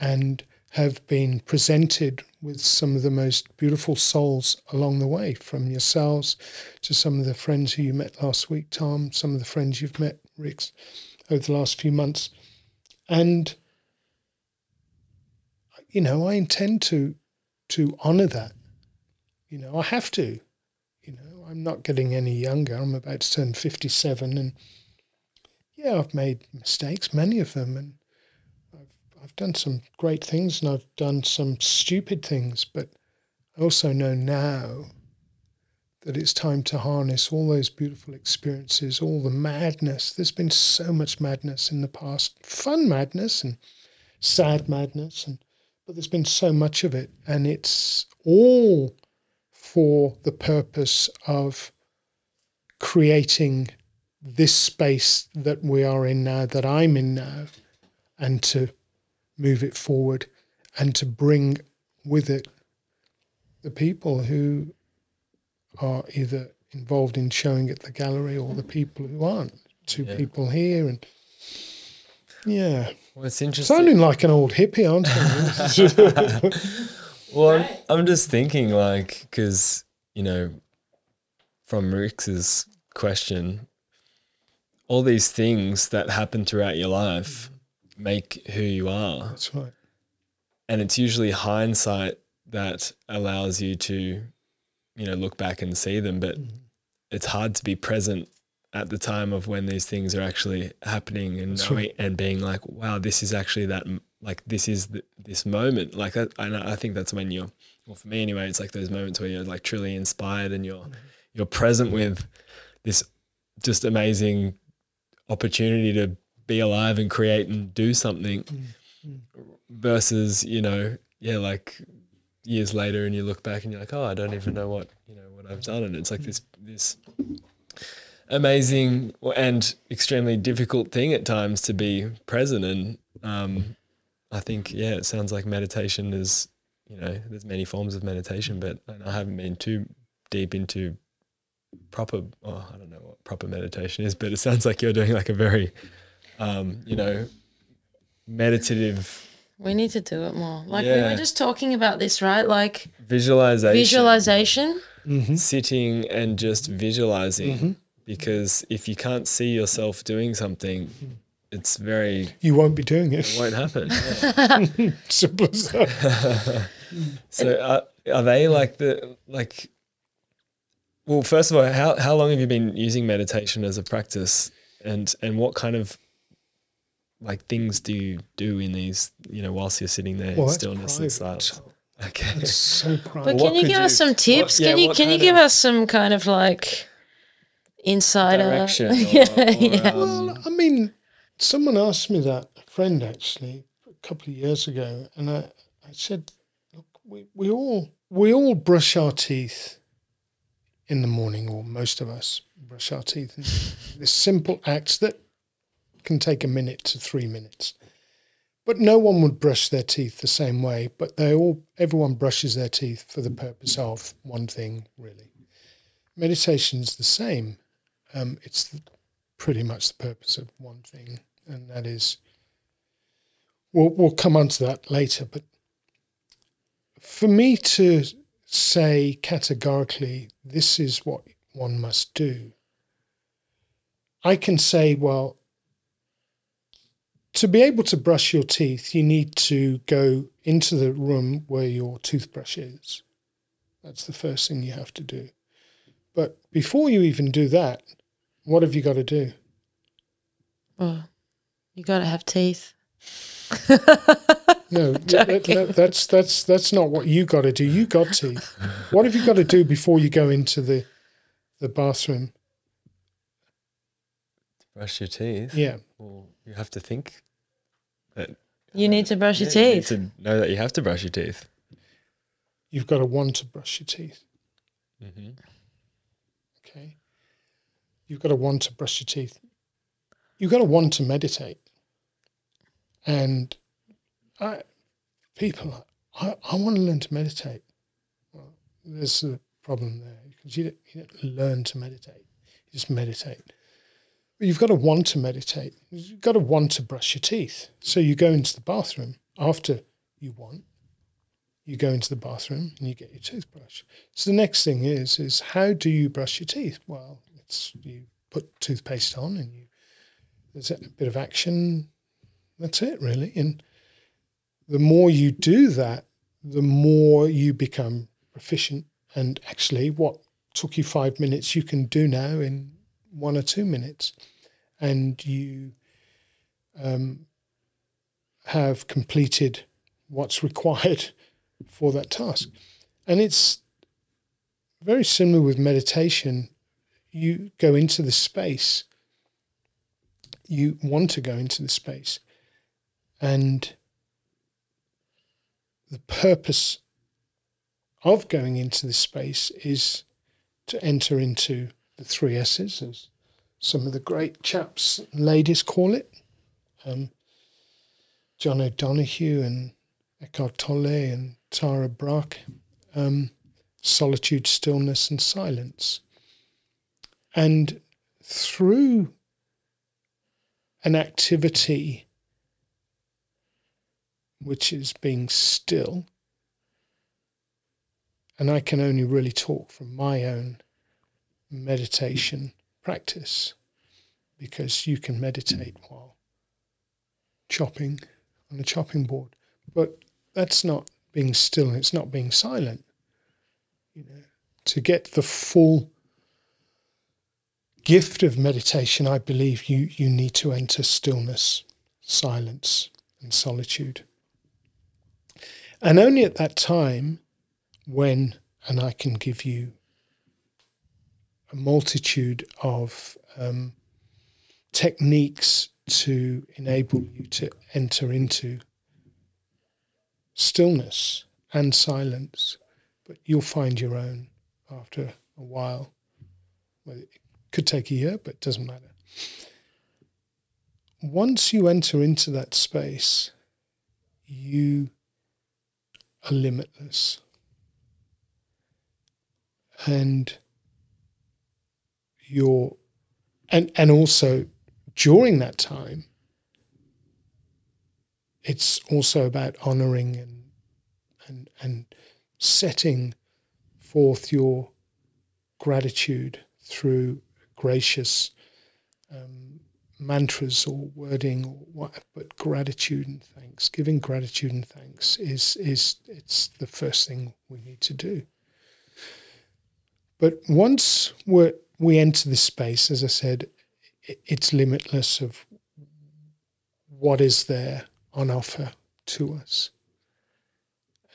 [SPEAKER 2] and have been presented with some of the most beautiful souls along the way, from yourselves to some of the friends who you met last week, Tom, some of the friends you've met, Rix, over the last few months. And you know, I intend to to honour that. You know, I have to. You know, I'm not getting any younger. I'm about to turn 57, and yeah, I've made mistakes, many of them, and I've done some great things, and I've done some stupid things. But I also know now that it's time to harness all those beautiful experiences, all the madness. There's been so much madness in the past, fun madness and sad madness, and but there's been so much of it, and it's all for the purpose of creating this space that we are in now, that I'm in now, and to move it forward and to bring with it the people who are either involved in showing at the gallery or the people who aren't. Two
[SPEAKER 1] Yeah.
[SPEAKER 2] people here, and yeah,
[SPEAKER 1] Well, it's interesting.
[SPEAKER 2] sounding like an old hippie, aren't I?
[SPEAKER 1] Well, I'm, I'm just thinking, like, because, you know, from Rix's question, all these things that happen throughout your life make who you are.
[SPEAKER 2] That's right.
[SPEAKER 1] And it's usually hindsight that allows you to, you know, look back and see them. But mm-hmm. it's hard to be present at the time of when these things are actually happening and knowing, and being like, wow, this is actually that, like, this is the, this moment. Like, that, and I think that's when you're, well, for me anyway, it's like those moments where you're like truly inspired and you're, mm-hmm. you're present with this just amazing opportunity to be alive and create and do something versus you know yeah like years later and you look back and you're like oh i don't even know what you know what i've done. And it's like this this amazing and extremely difficult thing at times to be present. And um i think yeah it sounds like meditation is you know there's many forms of meditation but i haven't been too deep into proper oh, i don't know what proper meditation is but it sounds like you're doing like a very um you know meditative
[SPEAKER 3] We need to do it more. Like we were just talking about this, right? Like
[SPEAKER 1] visualization
[SPEAKER 3] visualization.
[SPEAKER 1] sitting and just visualizing because if you can't see yourself doing something it's very
[SPEAKER 2] You won't be doing
[SPEAKER 1] it
[SPEAKER 2] it.
[SPEAKER 1] won't happen Yeah.
[SPEAKER 2] Simple as that.
[SPEAKER 1] so are, are they like the like well first of all how, how long have you been using meditation as a practice and and what kind of like things do you do in these you know whilst you're sitting there
[SPEAKER 2] Well, that's
[SPEAKER 1] stillness and
[SPEAKER 2] private.
[SPEAKER 1] silence okay
[SPEAKER 2] It's so
[SPEAKER 3] But
[SPEAKER 2] private.
[SPEAKER 1] What
[SPEAKER 3] can you
[SPEAKER 1] could
[SPEAKER 3] give us some tips?
[SPEAKER 1] what- yeah,
[SPEAKER 3] can you can you give us some kind of like insider?
[SPEAKER 1] direction or,
[SPEAKER 3] yeah,
[SPEAKER 1] or, um,
[SPEAKER 2] Well, I mean, someone asked me that, a friend actually, a couple of years ago, and I, I said, look, we, we all we all brush our teeth in the morning, or most of us brush our teeth. And this simple act that can take a minute to three minutes. But no one would brush their teeth the same way. But they all, everyone brushes their teeth for the purpose of one thing, really. Meditation's the same. Um, it's pretty much the purpose of one thing, and that is. We'll we'll come on to that later, but for me to say categorically this is what one must do, I can say, well, to be able to brush your teeth, you need to go into the room where your toothbrush is. That's the first thing you have to do. But before you even do that, what have you got to do?
[SPEAKER 3] Well, you got to have teeth.
[SPEAKER 2] No, that- that- that's that's that's not what you got to do. You got teeth. What have you got to do before you go into the the bathroom?
[SPEAKER 1] brush your teeth
[SPEAKER 2] Yeah,
[SPEAKER 1] well you have to think that
[SPEAKER 3] You need to brush your
[SPEAKER 1] Yeah, you need
[SPEAKER 3] teeth.
[SPEAKER 1] to know that you have to brush your teeth.
[SPEAKER 2] You've got to want to brush your teeth.
[SPEAKER 1] hmm
[SPEAKER 2] Okay. You've got to want to brush your teeth. You've got to want to meditate. And I, people, I, I want to learn to meditate. Well, there's a problem there because you don't, you don't learn to meditate. You just meditate. You've got to want to meditate. You've got to want to brush your teeth. So you go into the bathroom after you want. You go into the bathroom and you get your toothbrush. So the next thing is is how do you brush your teeth? Well, it's you put toothpaste on and you there's a bit of action. That's it really. And the more you do that, the more you become proficient. And actually what took you five minutes you can do now in one or two minutes. And you um, have completed what's required for that task. And it's very similar with meditation. You go into the space, you want to go into the space, and the purpose of going into the space is to enter into the three S's, as some of the great chaps and ladies call it. Um, John O'Donoghue and Eckhart Tolle and Tara Brach, um, solitude, stillness, and silence. And through an activity which is being still, and I can only really talk from my own meditation practice because you can meditate while chopping on a chopping board. But that's not being still, it's not being silent. You know, to get the full gift of meditation, I believe you, you need to enter stillness, silence, and solitude. And only at that time, when, and I can give you a multitude of um, techniques to enable you to enter into stillness and silence, but you'll find your own after a while. Well, it could take a year, but it doesn't matter. Once you enter into that space, you are limitless. And you're, and, and also during that time, it's also about honoring and and and setting forth your gratitude through gracious um, mantras or wording or what, but gratitude and thanks. Giving gratitude and thanks is is it's the first thing we need to do. But once we we enter this space, as I said, it's limitless of what is there on offer to us.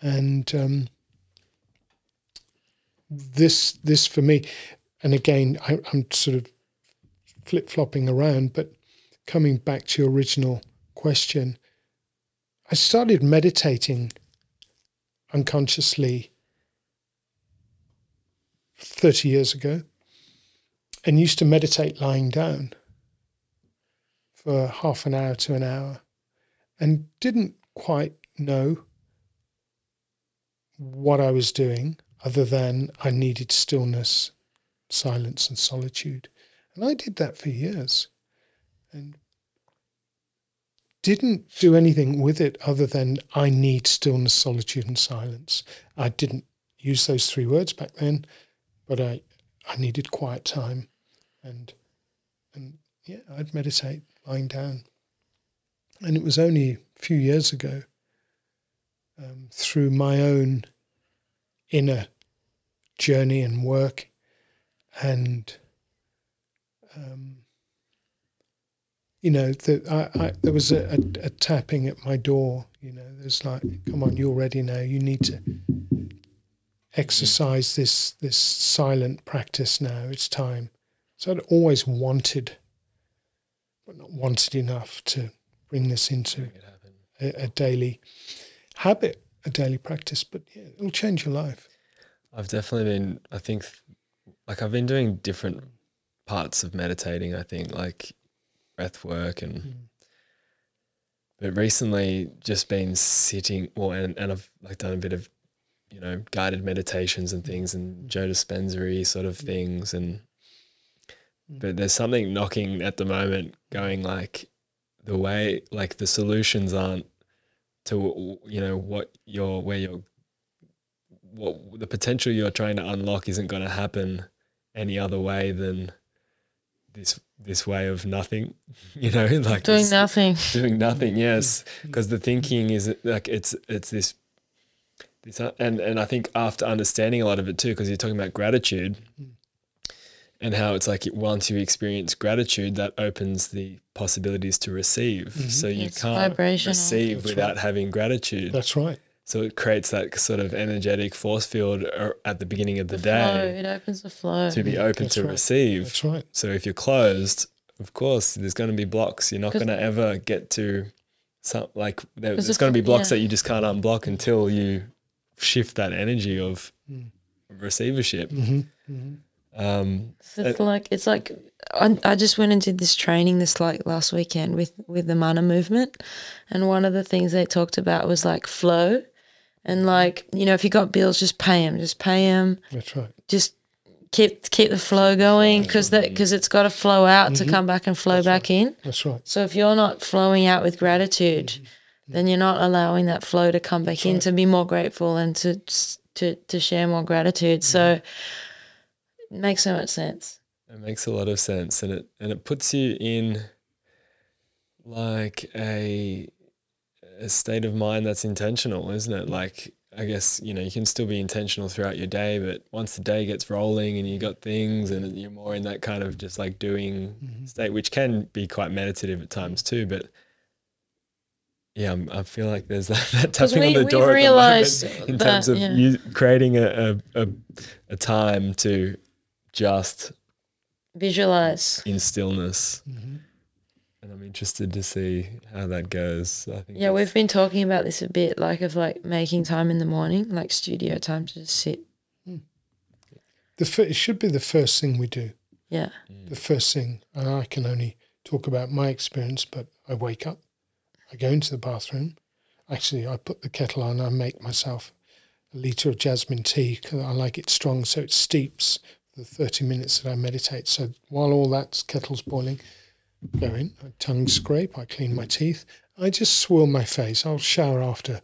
[SPEAKER 2] And um, this, this for me, and again, I, I'm sort of flip flopping around, but coming back to your original question, I started meditating unconsciously 30 years ago and used to meditate lying down for half an hour to an hour and didn't quite know what I was doing other than I needed stillness, silence, and solitude. And I did that for years and didn't do anything with it other than I need stillness, solitude, and silence. I didn't use those three words back then, but I, I needed quiet time and and yeah, I'd meditate lying down. And it was only a few years ago, um, through my own inner journey and work, and um, you know, I, I, there was a, a, a tapping at my door. You know, there's like, come on, you're ready now. You need to exercise this this silent practice now. It's time. So I'd always wanted, but not wanted enough to bring this into
[SPEAKER 1] Make it happen.
[SPEAKER 2] a, a daily habit, a daily practice. But yeah, it'll change your life.
[SPEAKER 1] I've definitely been, I think, like I've been doing different parts of meditating, I think, like breath work and,
[SPEAKER 2] Mm.
[SPEAKER 1] but recently just been sitting, well, and, and I've like done a bit of, you know, guided meditations and things and Joe Dispenza sort of things. And, but there's something knocking at the moment going like the way, like the solutions aren't to, you know, what you're, where you're what the potential you're trying to unlock isn't going to happen any other way than this this way of nothing you know like
[SPEAKER 3] Doing nothing.
[SPEAKER 1] doing nothing yes because the thinking is like it's it's this this uh, and and i think after understanding a lot of it too because you're talking about gratitude and how it's like once you experience gratitude that opens the possibilities to receive so you
[SPEAKER 3] It's
[SPEAKER 1] can't
[SPEAKER 3] vibrational.
[SPEAKER 1] receive
[SPEAKER 2] That's
[SPEAKER 1] without having gratitude
[SPEAKER 2] That's right.
[SPEAKER 1] so it creates that sort of energetic force field uh, at the beginning of the,
[SPEAKER 3] Flow.
[SPEAKER 1] day
[SPEAKER 3] It opens the flow.
[SPEAKER 1] to be open
[SPEAKER 2] That's
[SPEAKER 1] to
[SPEAKER 2] right.
[SPEAKER 1] receive.
[SPEAKER 2] That's right.
[SPEAKER 1] So if you're closed, of course, there's going to be blocks. You're not going to ever get to some like there,
[SPEAKER 3] 'Cause
[SPEAKER 1] there's going to be blocks
[SPEAKER 3] yeah.
[SPEAKER 1] that you just can't unblock until you shift that energy of
[SPEAKER 2] Mm.
[SPEAKER 1] receivership.
[SPEAKER 2] hmm hmm
[SPEAKER 1] Um,
[SPEAKER 3] So it's like it's like I, I just went and did this training this like last weekend with with the mana movement, and one of the things they talked about was like flow, and like you know if you got bills, just pay them, just pay them,
[SPEAKER 2] That's right.
[SPEAKER 3] just keep keep the flow going because that because it's got to flow out to mm-hmm. come back and flow back in.
[SPEAKER 2] That's right.
[SPEAKER 3] So if you're not flowing out with gratitude, mm-hmm. then you're not allowing that flow to come back in to be more grateful and to to to share more gratitude. Mm-hmm. So it makes so much sense.
[SPEAKER 1] It makes a lot of sense, and it and it puts you in like a a state of mind that's intentional, isn't it? Like I guess you know you can still be intentional throughout your day, but once the day gets rolling and you got things, and you're more in that kind of just like doing mm-hmm. state, which can be quite meditative at times too. But yeah, I'm, I feel like there's that, that
[SPEAKER 3] 'Cause
[SPEAKER 1] tapping on the door at the moment in
[SPEAKER 3] that,
[SPEAKER 1] terms of
[SPEAKER 3] yeah.
[SPEAKER 1] you creating a, a, a, a time to just
[SPEAKER 3] Visualize.
[SPEAKER 1] in stillness.
[SPEAKER 2] Mhm.
[SPEAKER 1] And I'm interested to see how that goes. I think
[SPEAKER 3] Yeah, we've been talking about this a bit, like of like making time in the morning, like studio time to just sit.
[SPEAKER 2] The fir- it should be the first thing we do.
[SPEAKER 3] Yeah.
[SPEAKER 2] The first thing, and I can only talk about my experience, but I wake up, I go into the bathroom. Actually, I put the kettle on. I make myself a liter of jasmine tea because I like it strong, so it steeps for the thirty minutes that I meditate. So while all that kettle's boiling, go in, I tongue scrape, I clean my teeth, I just swirl my face. I'll shower after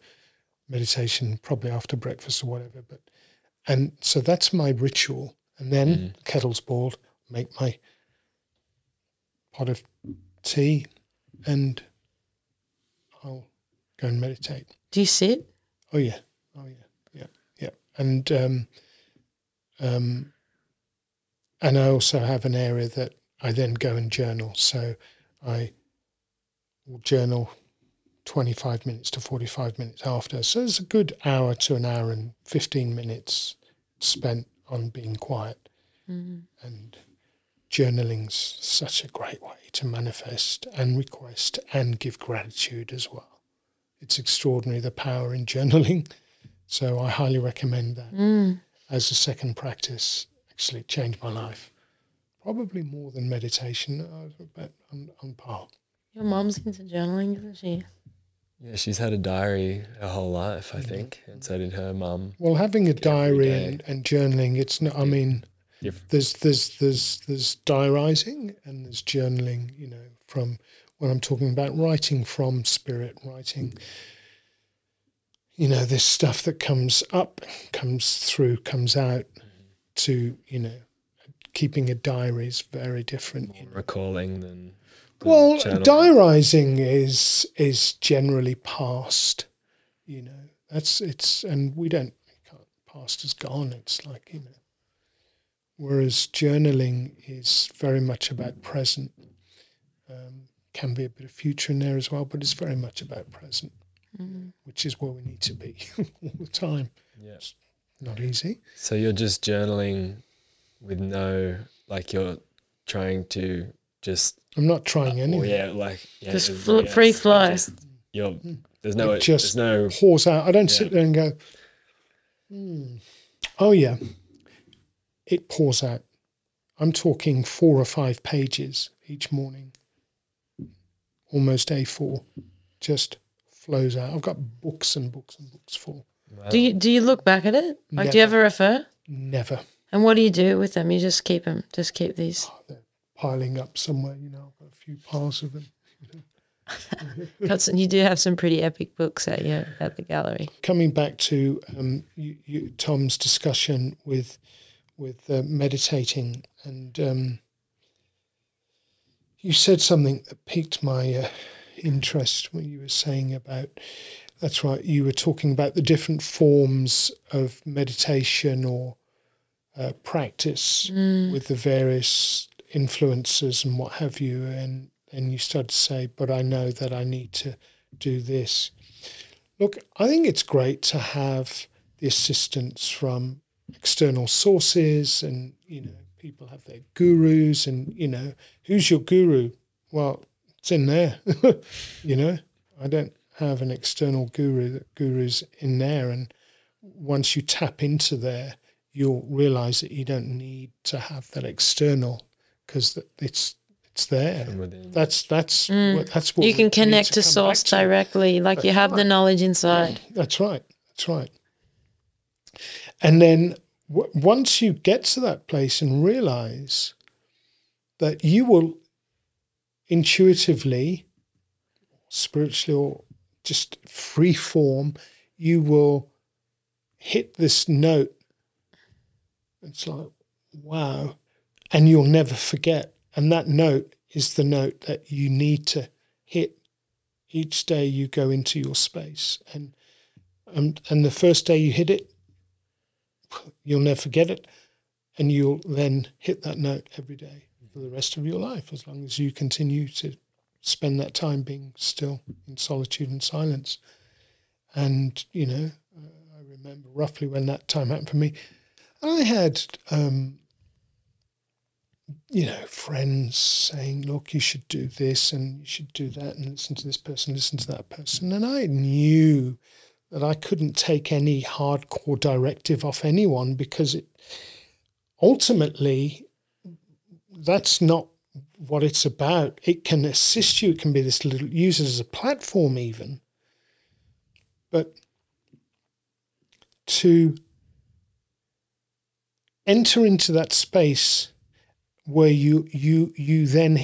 [SPEAKER 2] meditation, probably after breakfast or whatever. But and so that's my ritual. And then kettle's boiled, make my pot of tea, and I'll go and meditate.
[SPEAKER 3] Do you sit?
[SPEAKER 2] Oh yeah, oh yeah, yeah, yeah. And um, um, and I also have an area that I then go and journal. So I will journal twenty five minutes to forty five minutes after. So it's a good hour to an hour and fifteen minutes spent on being quiet
[SPEAKER 3] Mm.
[SPEAKER 2] and journaling's such a great way to manifest and request and give gratitude as well. It's extraordinary the power in journaling. So I highly recommend that
[SPEAKER 3] Mm.
[SPEAKER 2] as a second practice. Actually, changed my life. Probably more than meditation, but on, on par.
[SPEAKER 3] Your mom's into journaling, isn't she?
[SPEAKER 1] yeah, she's had a diary her whole life,
[SPEAKER 2] Mm-hmm.
[SPEAKER 1] I think, and so did her mum.
[SPEAKER 2] Well, having a diary and, and journaling, it's not. I mean,
[SPEAKER 1] Diff-
[SPEAKER 2] there's there's there's there's diarizing and there's journaling. You know, from when I'm talking about writing from spirit, writing. You know, this stuff that comes up, comes through, comes out. To you know, keeping a diary is very different. you know.
[SPEAKER 1] recalling than. than
[SPEAKER 2] Well,
[SPEAKER 1] journaling.
[SPEAKER 2] diarising is is generally past. You know, that's it's, and we don't. we can't- Past is gone. It's like you know. Whereas journaling is very much about present. Um, can be a bit of future in there as well, but it's very much about present,
[SPEAKER 3] Mm.
[SPEAKER 2] which is where we need to be all the time.
[SPEAKER 1] Yeah.
[SPEAKER 2] Not easy.
[SPEAKER 1] So you're just journaling with no, like you're trying to just.
[SPEAKER 2] I'm not trying
[SPEAKER 1] Oh
[SPEAKER 2] anything.
[SPEAKER 1] yeah, like yeah,
[SPEAKER 3] Just
[SPEAKER 1] it's-
[SPEAKER 3] fl-
[SPEAKER 1] yeah,
[SPEAKER 3] free
[SPEAKER 1] it's
[SPEAKER 3] flow.
[SPEAKER 1] Just you're there's no
[SPEAKER 2] It just
[SPEAKER 1] there's no
[SPEAKER 2] pours out. I don't sit there and go, hmm. oh yeah, it pours out. I'm talking four or five pages each morning, almost A4, just flows out. I've got books and books and books full.
[SPEAKER 3] Do you do you look back at it? Like, do you ever refer?
[SPEAKER 2] Never.
[SPEAKER 3] And what do you do with them? You just keep them. Just keep these.
[SPEAKER 2] They're piling up somewhere, you know, I've got a few piles of them.
[SPEAKER 3] Got you do have some pretty epic books at your at the gallery.
[SPEAKER 2] coming back to um, you, you, Tom's discussion with with uh, meditating, and um, you said something that piqued my uh, interest when you were saying about. That's right. You were talking about the different forms of meditation or uh, practice with the various influences and what have you, and and you started to say, "But I know that I need to do this." Look, I think it's great to have the assistance from external sources and, you know, people have their gurus and, you know, who's your guru? Well, it's in there. you know, I don't have an external guru, the guru's in there. And once you tap into there, you'll realize that you don't need to have that external because it's it's there.
[SPEAKER 1] within.
[SPEAKER 2] That's that's mm. what that's what
[SPEAKER 3] You can connect to
[SPEAKER 2] come back
[SPEAKER 3] source
[SPEAKER 2] to.
[SPEAKER 3] directly, like you have the knowledge inside.
[SPEAKER 2] That's right. That's right. And then w- once you get to that place and realize that you will intuitively, spiritually, or just free form, you will hit this note. It's like, wow. And you'll never forget. And that note is the note that you need to hit each day you go into your space and and and the first day you hit it you'll never forget it and you'll then hit that note every day for the rest of your life as long as you continue to spend that time being still in solitude and silence and you know uh, i remember roughly when that time happened for me i had um you know, friends saying, look, you should do this and you should do that and listen to this person, listen to that person. And I knew that I couldn't take any hardcore directive off anyone because it ultimately that's not what it's about. It can assist you, it can be this little use it as a platform even. But to enter into that space where you you you then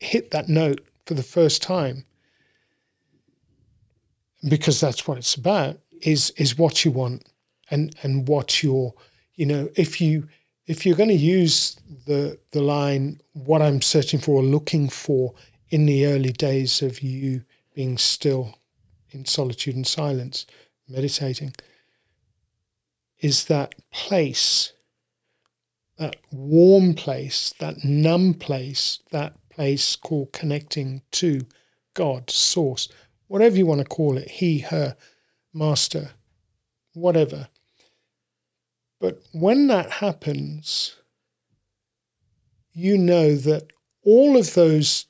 [SPEAKER 2] hit, that note for the first time because that's what it's about is is what you want and and what you're you know if you if you're going to use the the line what I'm searching for or looking for in the early days of you being still in solitude and silence meditating is that place that warm place, that numb place, that place called connecting to God, source, whatever you want to call it, he, her, master, whatever. But when that happens, you know that all of those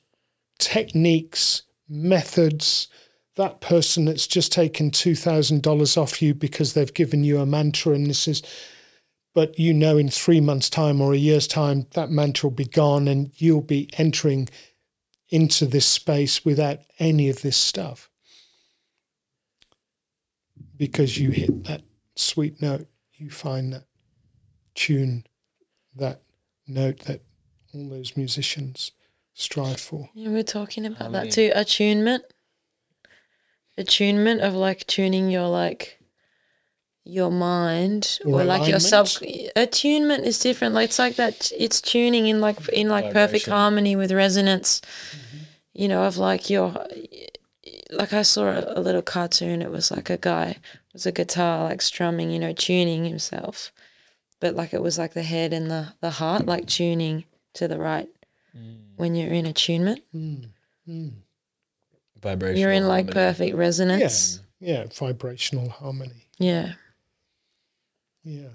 [SPEAKER 2] techniques, methods, that person that's just taken $2,000 off you because they've given you a mantra and this is but you know in three months' time or a year's time that mantra will be gone and you'll be entering into this space without any of this stuff. Because you hit that sweet note you find that tune that note that all those musicians strive for
[SPEAKER 3] Yeah, we're talking about
[SPEAKER 1] Harmony.
[SPEAKER 3] that too. Attunement. Attunement of like tuning your like your mind
[SPEAKER 2] Or
[SPEAKER 3] or like your self
[SPEAKER 2] alignment?
[SPEAKER 3] attunement is different. Like it's like that it's tuning in like in like perfect harmony with resonance. Mm-hmm. You know, of like your like I saw a, a little cartoon, it was like a guy with a guitar like strumming, you know, tuning himself. But like it was like the head and the, the heart like tuning to the right mm. when you're in attunement. Hmm. Hmm.
[SPEAKER 1] Vibration.
[SPEAKER 3] You're in like perfect
[SPEAKER 2] yeah
[SPEAKER 3] resonance.
[SPEAKER 2] yeah vibrational harmony
[SPEAKER 3] Yeah.
[SPEAKER 2] Yeah.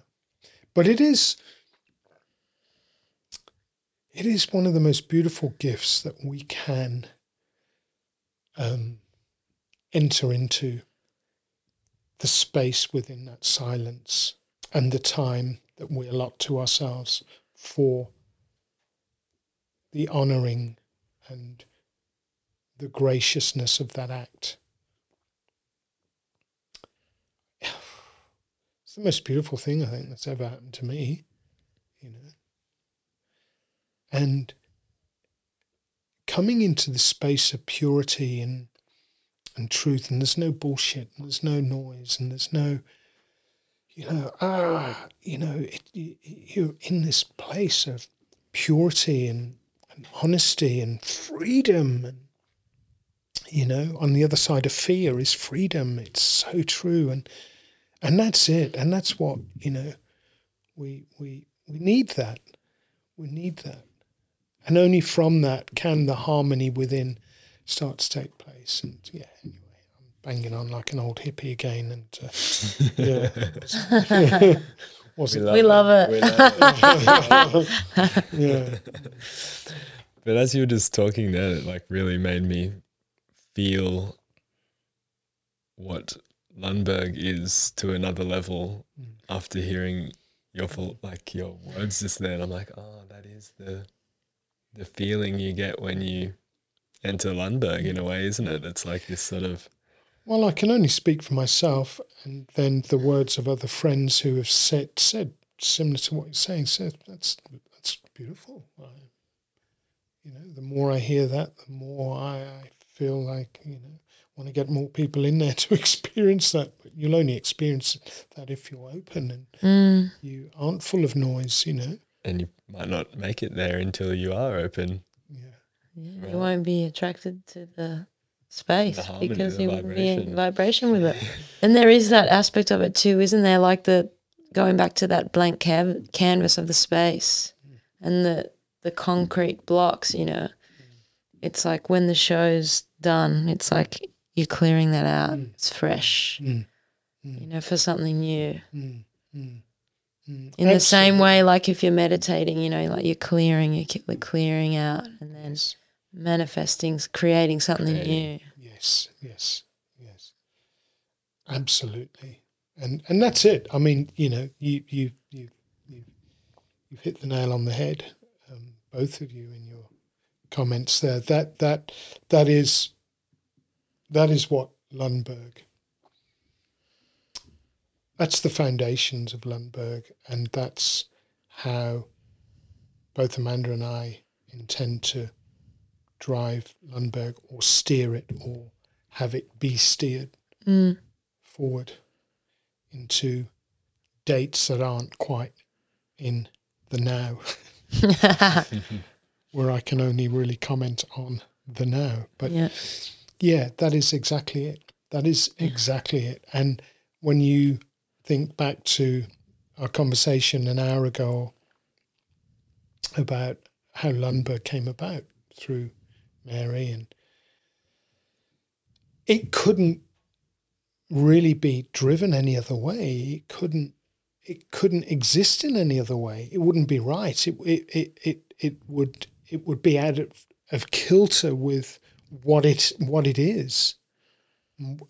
[SPEAKER 2] But it is it is one of the most beautiful gifts that we can um, enter into the space within that silence and the time that we allot to ourselves for the honoring and the graciousness of that act. It's the most beautiful thing I think that's ever happened to me, you know. And coming into the space of purity and and truth, and there's no bullshit, and there's no noise, and there's no, you know, ah, you know, it, you, you're in this place of purity and, and honesty and freedom, and you know, on the other side of fear is freedom. It's so true, and and that's it, and that's what you know, we we we need that, we need that, and only from that can the harmony within start to take place. And yeah, anyway, I'm banging on like an old hippie again. And uh, yeah, was
[SPEAKER 1] We
[SPEAKER 2] it?
[SPEAKER 1] love,
[SPEAKER 3] We love it.
[SPEAKER 1] We love it.
[SPEAKER 2] Yeah,
[SPEAKER 1] But as you were just talking there, it like really made me feel what Lundberg is to another level
[SPEAKER 2] Mm.
[SPEAKER 1] after hearing your full like your words just then. I'm like, oh, that is the the feeling you get when you enter Lundberg in a way, isn't it? It's like this sort of
[SPEAKER 2] Well, I can only speak for myself, and then the words of other friends who have said said similar to what you're saying. Said that's that's beautiful. I, you know, the more I hear that, the more I, I feel like you know want to get more people in there to experience that. But you'll only experience that if you're open and
[SPEAKER 3] Mm.
[SPEAKER 2] you aren't full of noise. You know.
[SPEAKER 1] and you might not make it there until you are open.
[SPEAKER 2] Yeah.
[SPEAKER 3] Yeah, You won't be attracted to the space
[SPEAKER 1] The
[SPEAKER 3] because you won't be in
[SPEAKER 1] vibration.
[SPEAKER 3] with it. And there is that aspect of it too, isn't there? Like the going back to that blank cav- canvas of the space and the the concrete blocks. You know, it's like when the show's done, it's like you're clearing that out. It's fresh.
[SPEAKER 2] Mm.
[SPEAKER 3] You know, for something new.
[SPEAKER 2] Mm. Mm. Mm.
[SPEAKER 3] In the same way, like if you're meditating, you know, like you're clearing, you're clearing out, and then. Manifesting, creating something
[SPEAKER 1] Creating.
[SPEAKER 3] new.
[SPEAKER 2] Yes, yes, yes. Absolutely. And and that's it. I mean, you know, you you you you you've hit the nail on the head, um, both of you in your comments there. That that that is that is what Lundberg that's the foundations of Lundberg and that's how both Amanda and I intend to drive Lundberg or steer it or have it be steered
[SPEAKER 3] Mm.
[SPEAKER 2] forward into dates that aren't quite in the now, where I can only really comment on the now. But
[SPEAKER 3] yeah.
[SPEAKER 2] yeah, that is exactly it. That is exactly it. And when you think back to our conversation an hour ago about how Lundberg came about through Mary, and it couldn't really be driven any other way. It couldn't. It couldn't exist in any other way. It wouldn't be right. It it it it, it would it would be out of, of kilter with what it what it is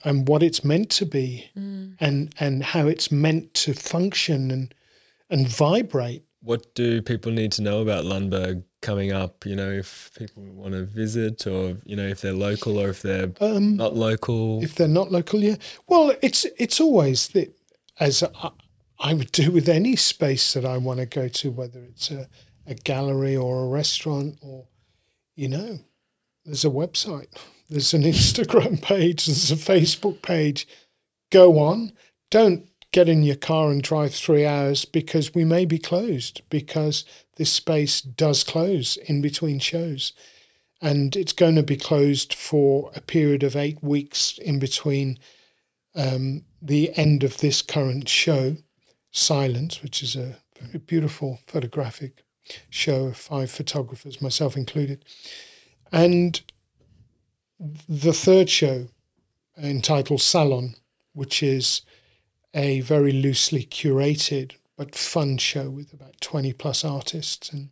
[SPEAKER 2] and what it's meant to be mm. and and how it's meant to function and and vibrate
[SPEAKER 1] What do people need to know about Lundberg coming up? You know, if people want to visit, or you know, if they're local or if they're
[SPEAKER 2] um
[SPEAKER 1] not local.
[SPEAKER 2] if they're not local yeah well it's it's always that as I, I would do with any space that I want to go to whether it's a, a gallery or a restaurant or you know there's a website there's an Instagram page there's a Facebook page go on don't get in your car and drive 3 hours because we may be closed because this space does close in between shows. And it's going to be closed for a period of eight weeks in between um, the end of this current show, Silence, which is a very beautiful photographic show of five photographers, myself included, and the third show entitled Salon, which is a very loosely curated but fun show with about 20 plus artists and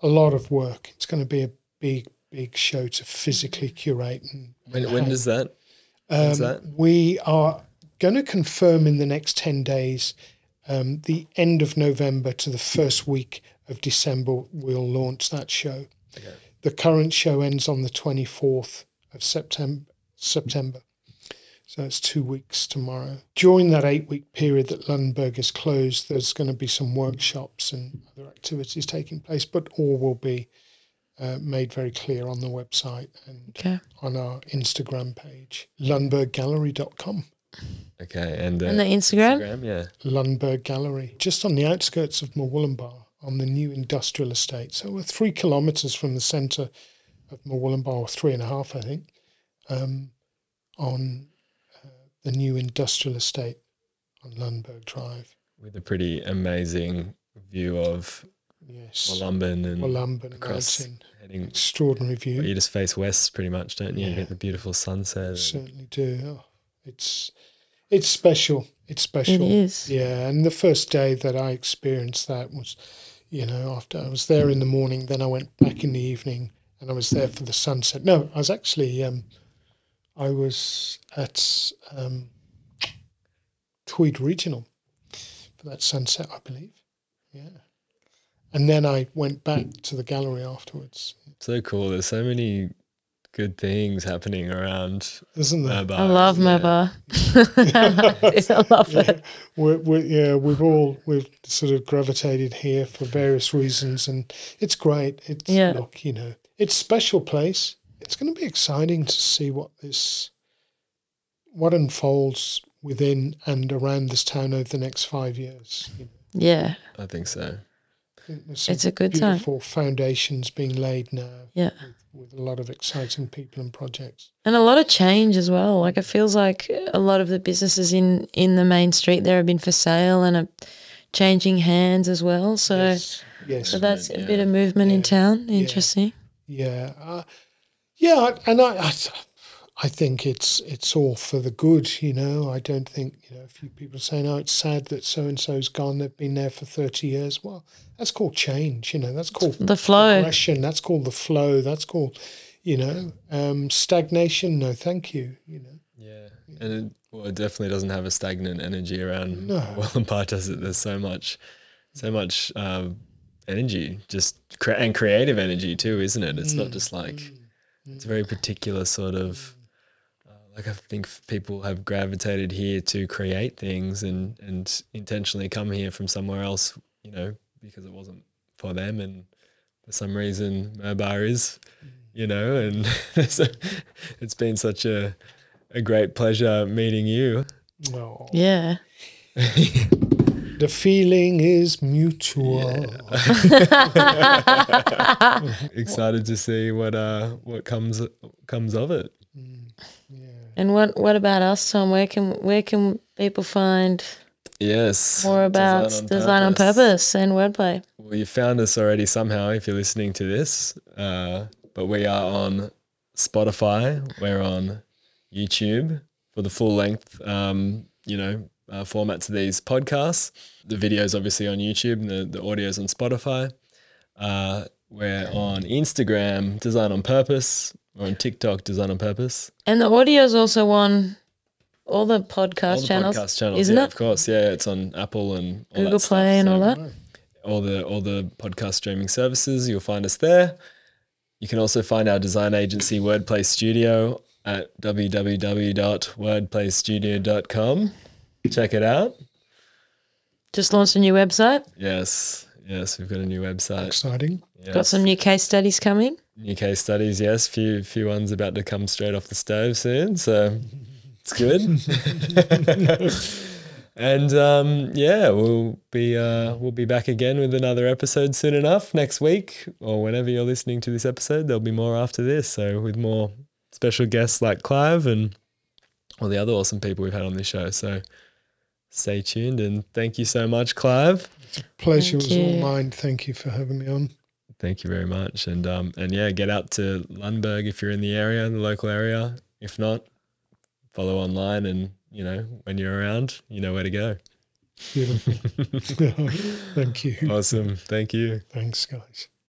[SPEAKER 2] a lot of work. It's going to be a big, big show to physically curate. And,
[SPEAKER 1] when when does that?
[SPEAKER 2] Um,
[SPEAKER 1] that?
[SPEAKER 2] We are going to confirm in the next 10 days, um, the end of November to the first week of December, we'll launch that show.
[SPEAKER 1] Okay.
[SPEAKER 2] The current show ends on the 24th of September. September. So it's two weeks tomorrow. During that eight week period that Lundberg is closed, there's going to be some workshops and other activities taking place, but all will be uh, made very clear on the website and
[SPEAKER 3] Okay.
[SPEAKER 2] on our Instagram page, lundberggallery.com.
[SPEAKER 1] Okay, and, uh,
[SPEAKER 3] And the Instagram?
[SPEAKER 1] Instagram, yeah.
[SPEAKER 2] Lundberg Gallery, just on the outskirts of Murwillumbah on the new industrial estate. So we're three kilometres from the centre of Murwillumbah, or three and a half, I think, um, on the new industrial estate on Lundberg Drive.
[SPEAKER 1] with a pretty amazing view of
[SPEAKER 2] Yes.
[SPEAKER 1] Wollumbin and
[SPEAKER 2] Wollumbin
[SPEAKER 1] across
[SPEAKER 2] Mountain.
[SPEAKER 1] heading.
[SPEAKER 2] Extraordinary view.
[SPEAKER 1] You just face west, pretty much, don't you? You get the beautiful sunset. and-
[SPEAKER 2] certainly do. Oh, it's it's special. It's special.
[SPEAKER 3] is.
[SPEAKER 2] Yeah, and the first day that I experienced that was, you know, after I was there in the morning, then I went back in the evening, and I was there for the sunset. No, I was actually, um, I was at um, Tweed Regional for that sunset, I believe. Yeah, and then I went back to the gallery afterwards.
[SPEAKER 1] So cool. There's so many good things happening around
[SPEAKER 2] Isn't there?
[SPEAKER 1] Murbah.
[SPEAKER 3] I love
[SPEAKER 1] yeah.
[SPEAKER 3] Murbah. I love
[SPEAKER 2] yeah,
[SPEAKER 3] it.
[SPEAKER 2] we're, we're, yeah, we've all we've sort of gravitated here for various reasons, and it's great. It's
[SPEAKER 3] Yeah.
[SPEAKER 2] look, you know, it's a special place. It's going to be exciting to see what this, what unfolds within and around this town over the next five years.
[SPEAKER 3] Yeah.
[SPEAKER 1] I think so.
[SPEAKER 2] I think
[SPEAKER 3] It's a good time.
[SPEAKER 2] beautiful foundations being laid now
[SPEAKER 3] Yeah.
[SPEAKER 2] with a lot of exciting people and projects.
[SPEAKER 3] And a lot of change as well. Like it feels like a lot of the businesses in in the main street there have been for sale and are changing hands as well. So
[SPEAKER 2] yes, yes,
[SPEAKER 3] so that's a bit of movement in
[SPEAKER 2] Yeah.
[SPEAKER 3] town.
[SPEAKER 2] Yeah.
[SPEAKER 3] Interesting.
[SPEAKER 2] Yeah, uh, yeah, and I, I, I think it's it's all for the good. You know, I don't think you know. A few people say, "No, it's sad that so and so's gone. They've been there for thirty years." Well, that's called change. You know, that's called
[SPEAKER 3] The flow.
[SPEAKER 2] progression. That's called the flow. That's called, you know, um, stagnation. No, thank you. You know,
[SPEAKER 1] Yeah. And it, well, it definitely doesn't have a stagnant energy around
[SPEAKER 2] No.
[SPEAKER 1] Wellenbar, does it? There's so much, so much um, energy, just cre- and creative energy too, isn't it? It's not just like it's a very particular sort of. Uh, like I think people have gravitated here to create things and and intentionally come here from somewhere else, you know, because it wasn't for them, and for some reason Murbah is, you know, and so it's been such a a great pleasure meeting you.
[SPEAKER 2] no,
[SPEAKER 3] Yeah.
[SPEAKER 2] the feeling is mutual.
[SPEAKER 1] Excited to see what uh what comes comes of it.
[SPEAKER 3] And what what about us, Tom? Where can where can people find
[SPEAKER 1] Yes.
[SPEAKER 3] more about design on, purpose and wordplay?
[SPEAKER 1] Well, you found us already somehow if you're listening to this. Uh, but we are on Spotify. We're on YouTube for the full length, um, you know, uh, formats of these podcasts. The videos obviously on YouTube and the, the audio's on Spotify. Uh, we're on Instagram, Design on Purpose. We're on TikTok, Design on Purpose.
[SPEAKER 3] And the audio is also on all the podcast
[SPEAKER 1] all the
[SPEAKER 3] channels,
[SPEAKER 1] podcast channels,
[SPEAKER 3] isn't
[SPEAKER 1] yeah,
[SPEAKER 3] it?
[SPEAKER 1] Of course, yeah. It's on Apple and all
[SPEAKER 3] Google
[SPEAKER 1] that stuff,
[SPEAKER 3] Play and
[SPEAKER 1] so-
[SPEAKER 3] all that.
[SPEAKER 1] all the all the podcast streaming services. You'll find us there. You can also find our design agency Wordplay Studio at www.wordplaystudio.com. Check it out.
[SPEAKER 3] Just launched a new website.
[SPEAKER 1] Yes, yes, we've got a new website.
[SPEAKER 2] Exciting.
[SPEAKER 1] Yes.
[SPEAKER 3] Got some new case studies coming.
[SPEAKER 1] new case studies. Yes, few few ones about to come straight off the stove soon. So it's good. and um, yeah, we'll be uh, we'll be back again with another episode soon enough next week or whenever you're listening to this episode. There'll be more after this. So with more special guests like Clive and all the other awesome people we've had on this show. So stay tuned and thank you so much, Clive.
[SPEAKER 2] It's a Pleasure
[SPEAKER 3] Thank
[SPEAKER 2] was all mine. Thank you for having me on.
[SPEAKER 1] Thank you very much. And um and yeah, get out to Lundberg if you're in the area, the local area. If not, follow online and you know, when you're around, you know where to go.
[SPEAKER 2] Beautiful. Thank you.
[SPEAKER 1] Awesome. Thank you.
[SPEAKER 2] Thanks, guys.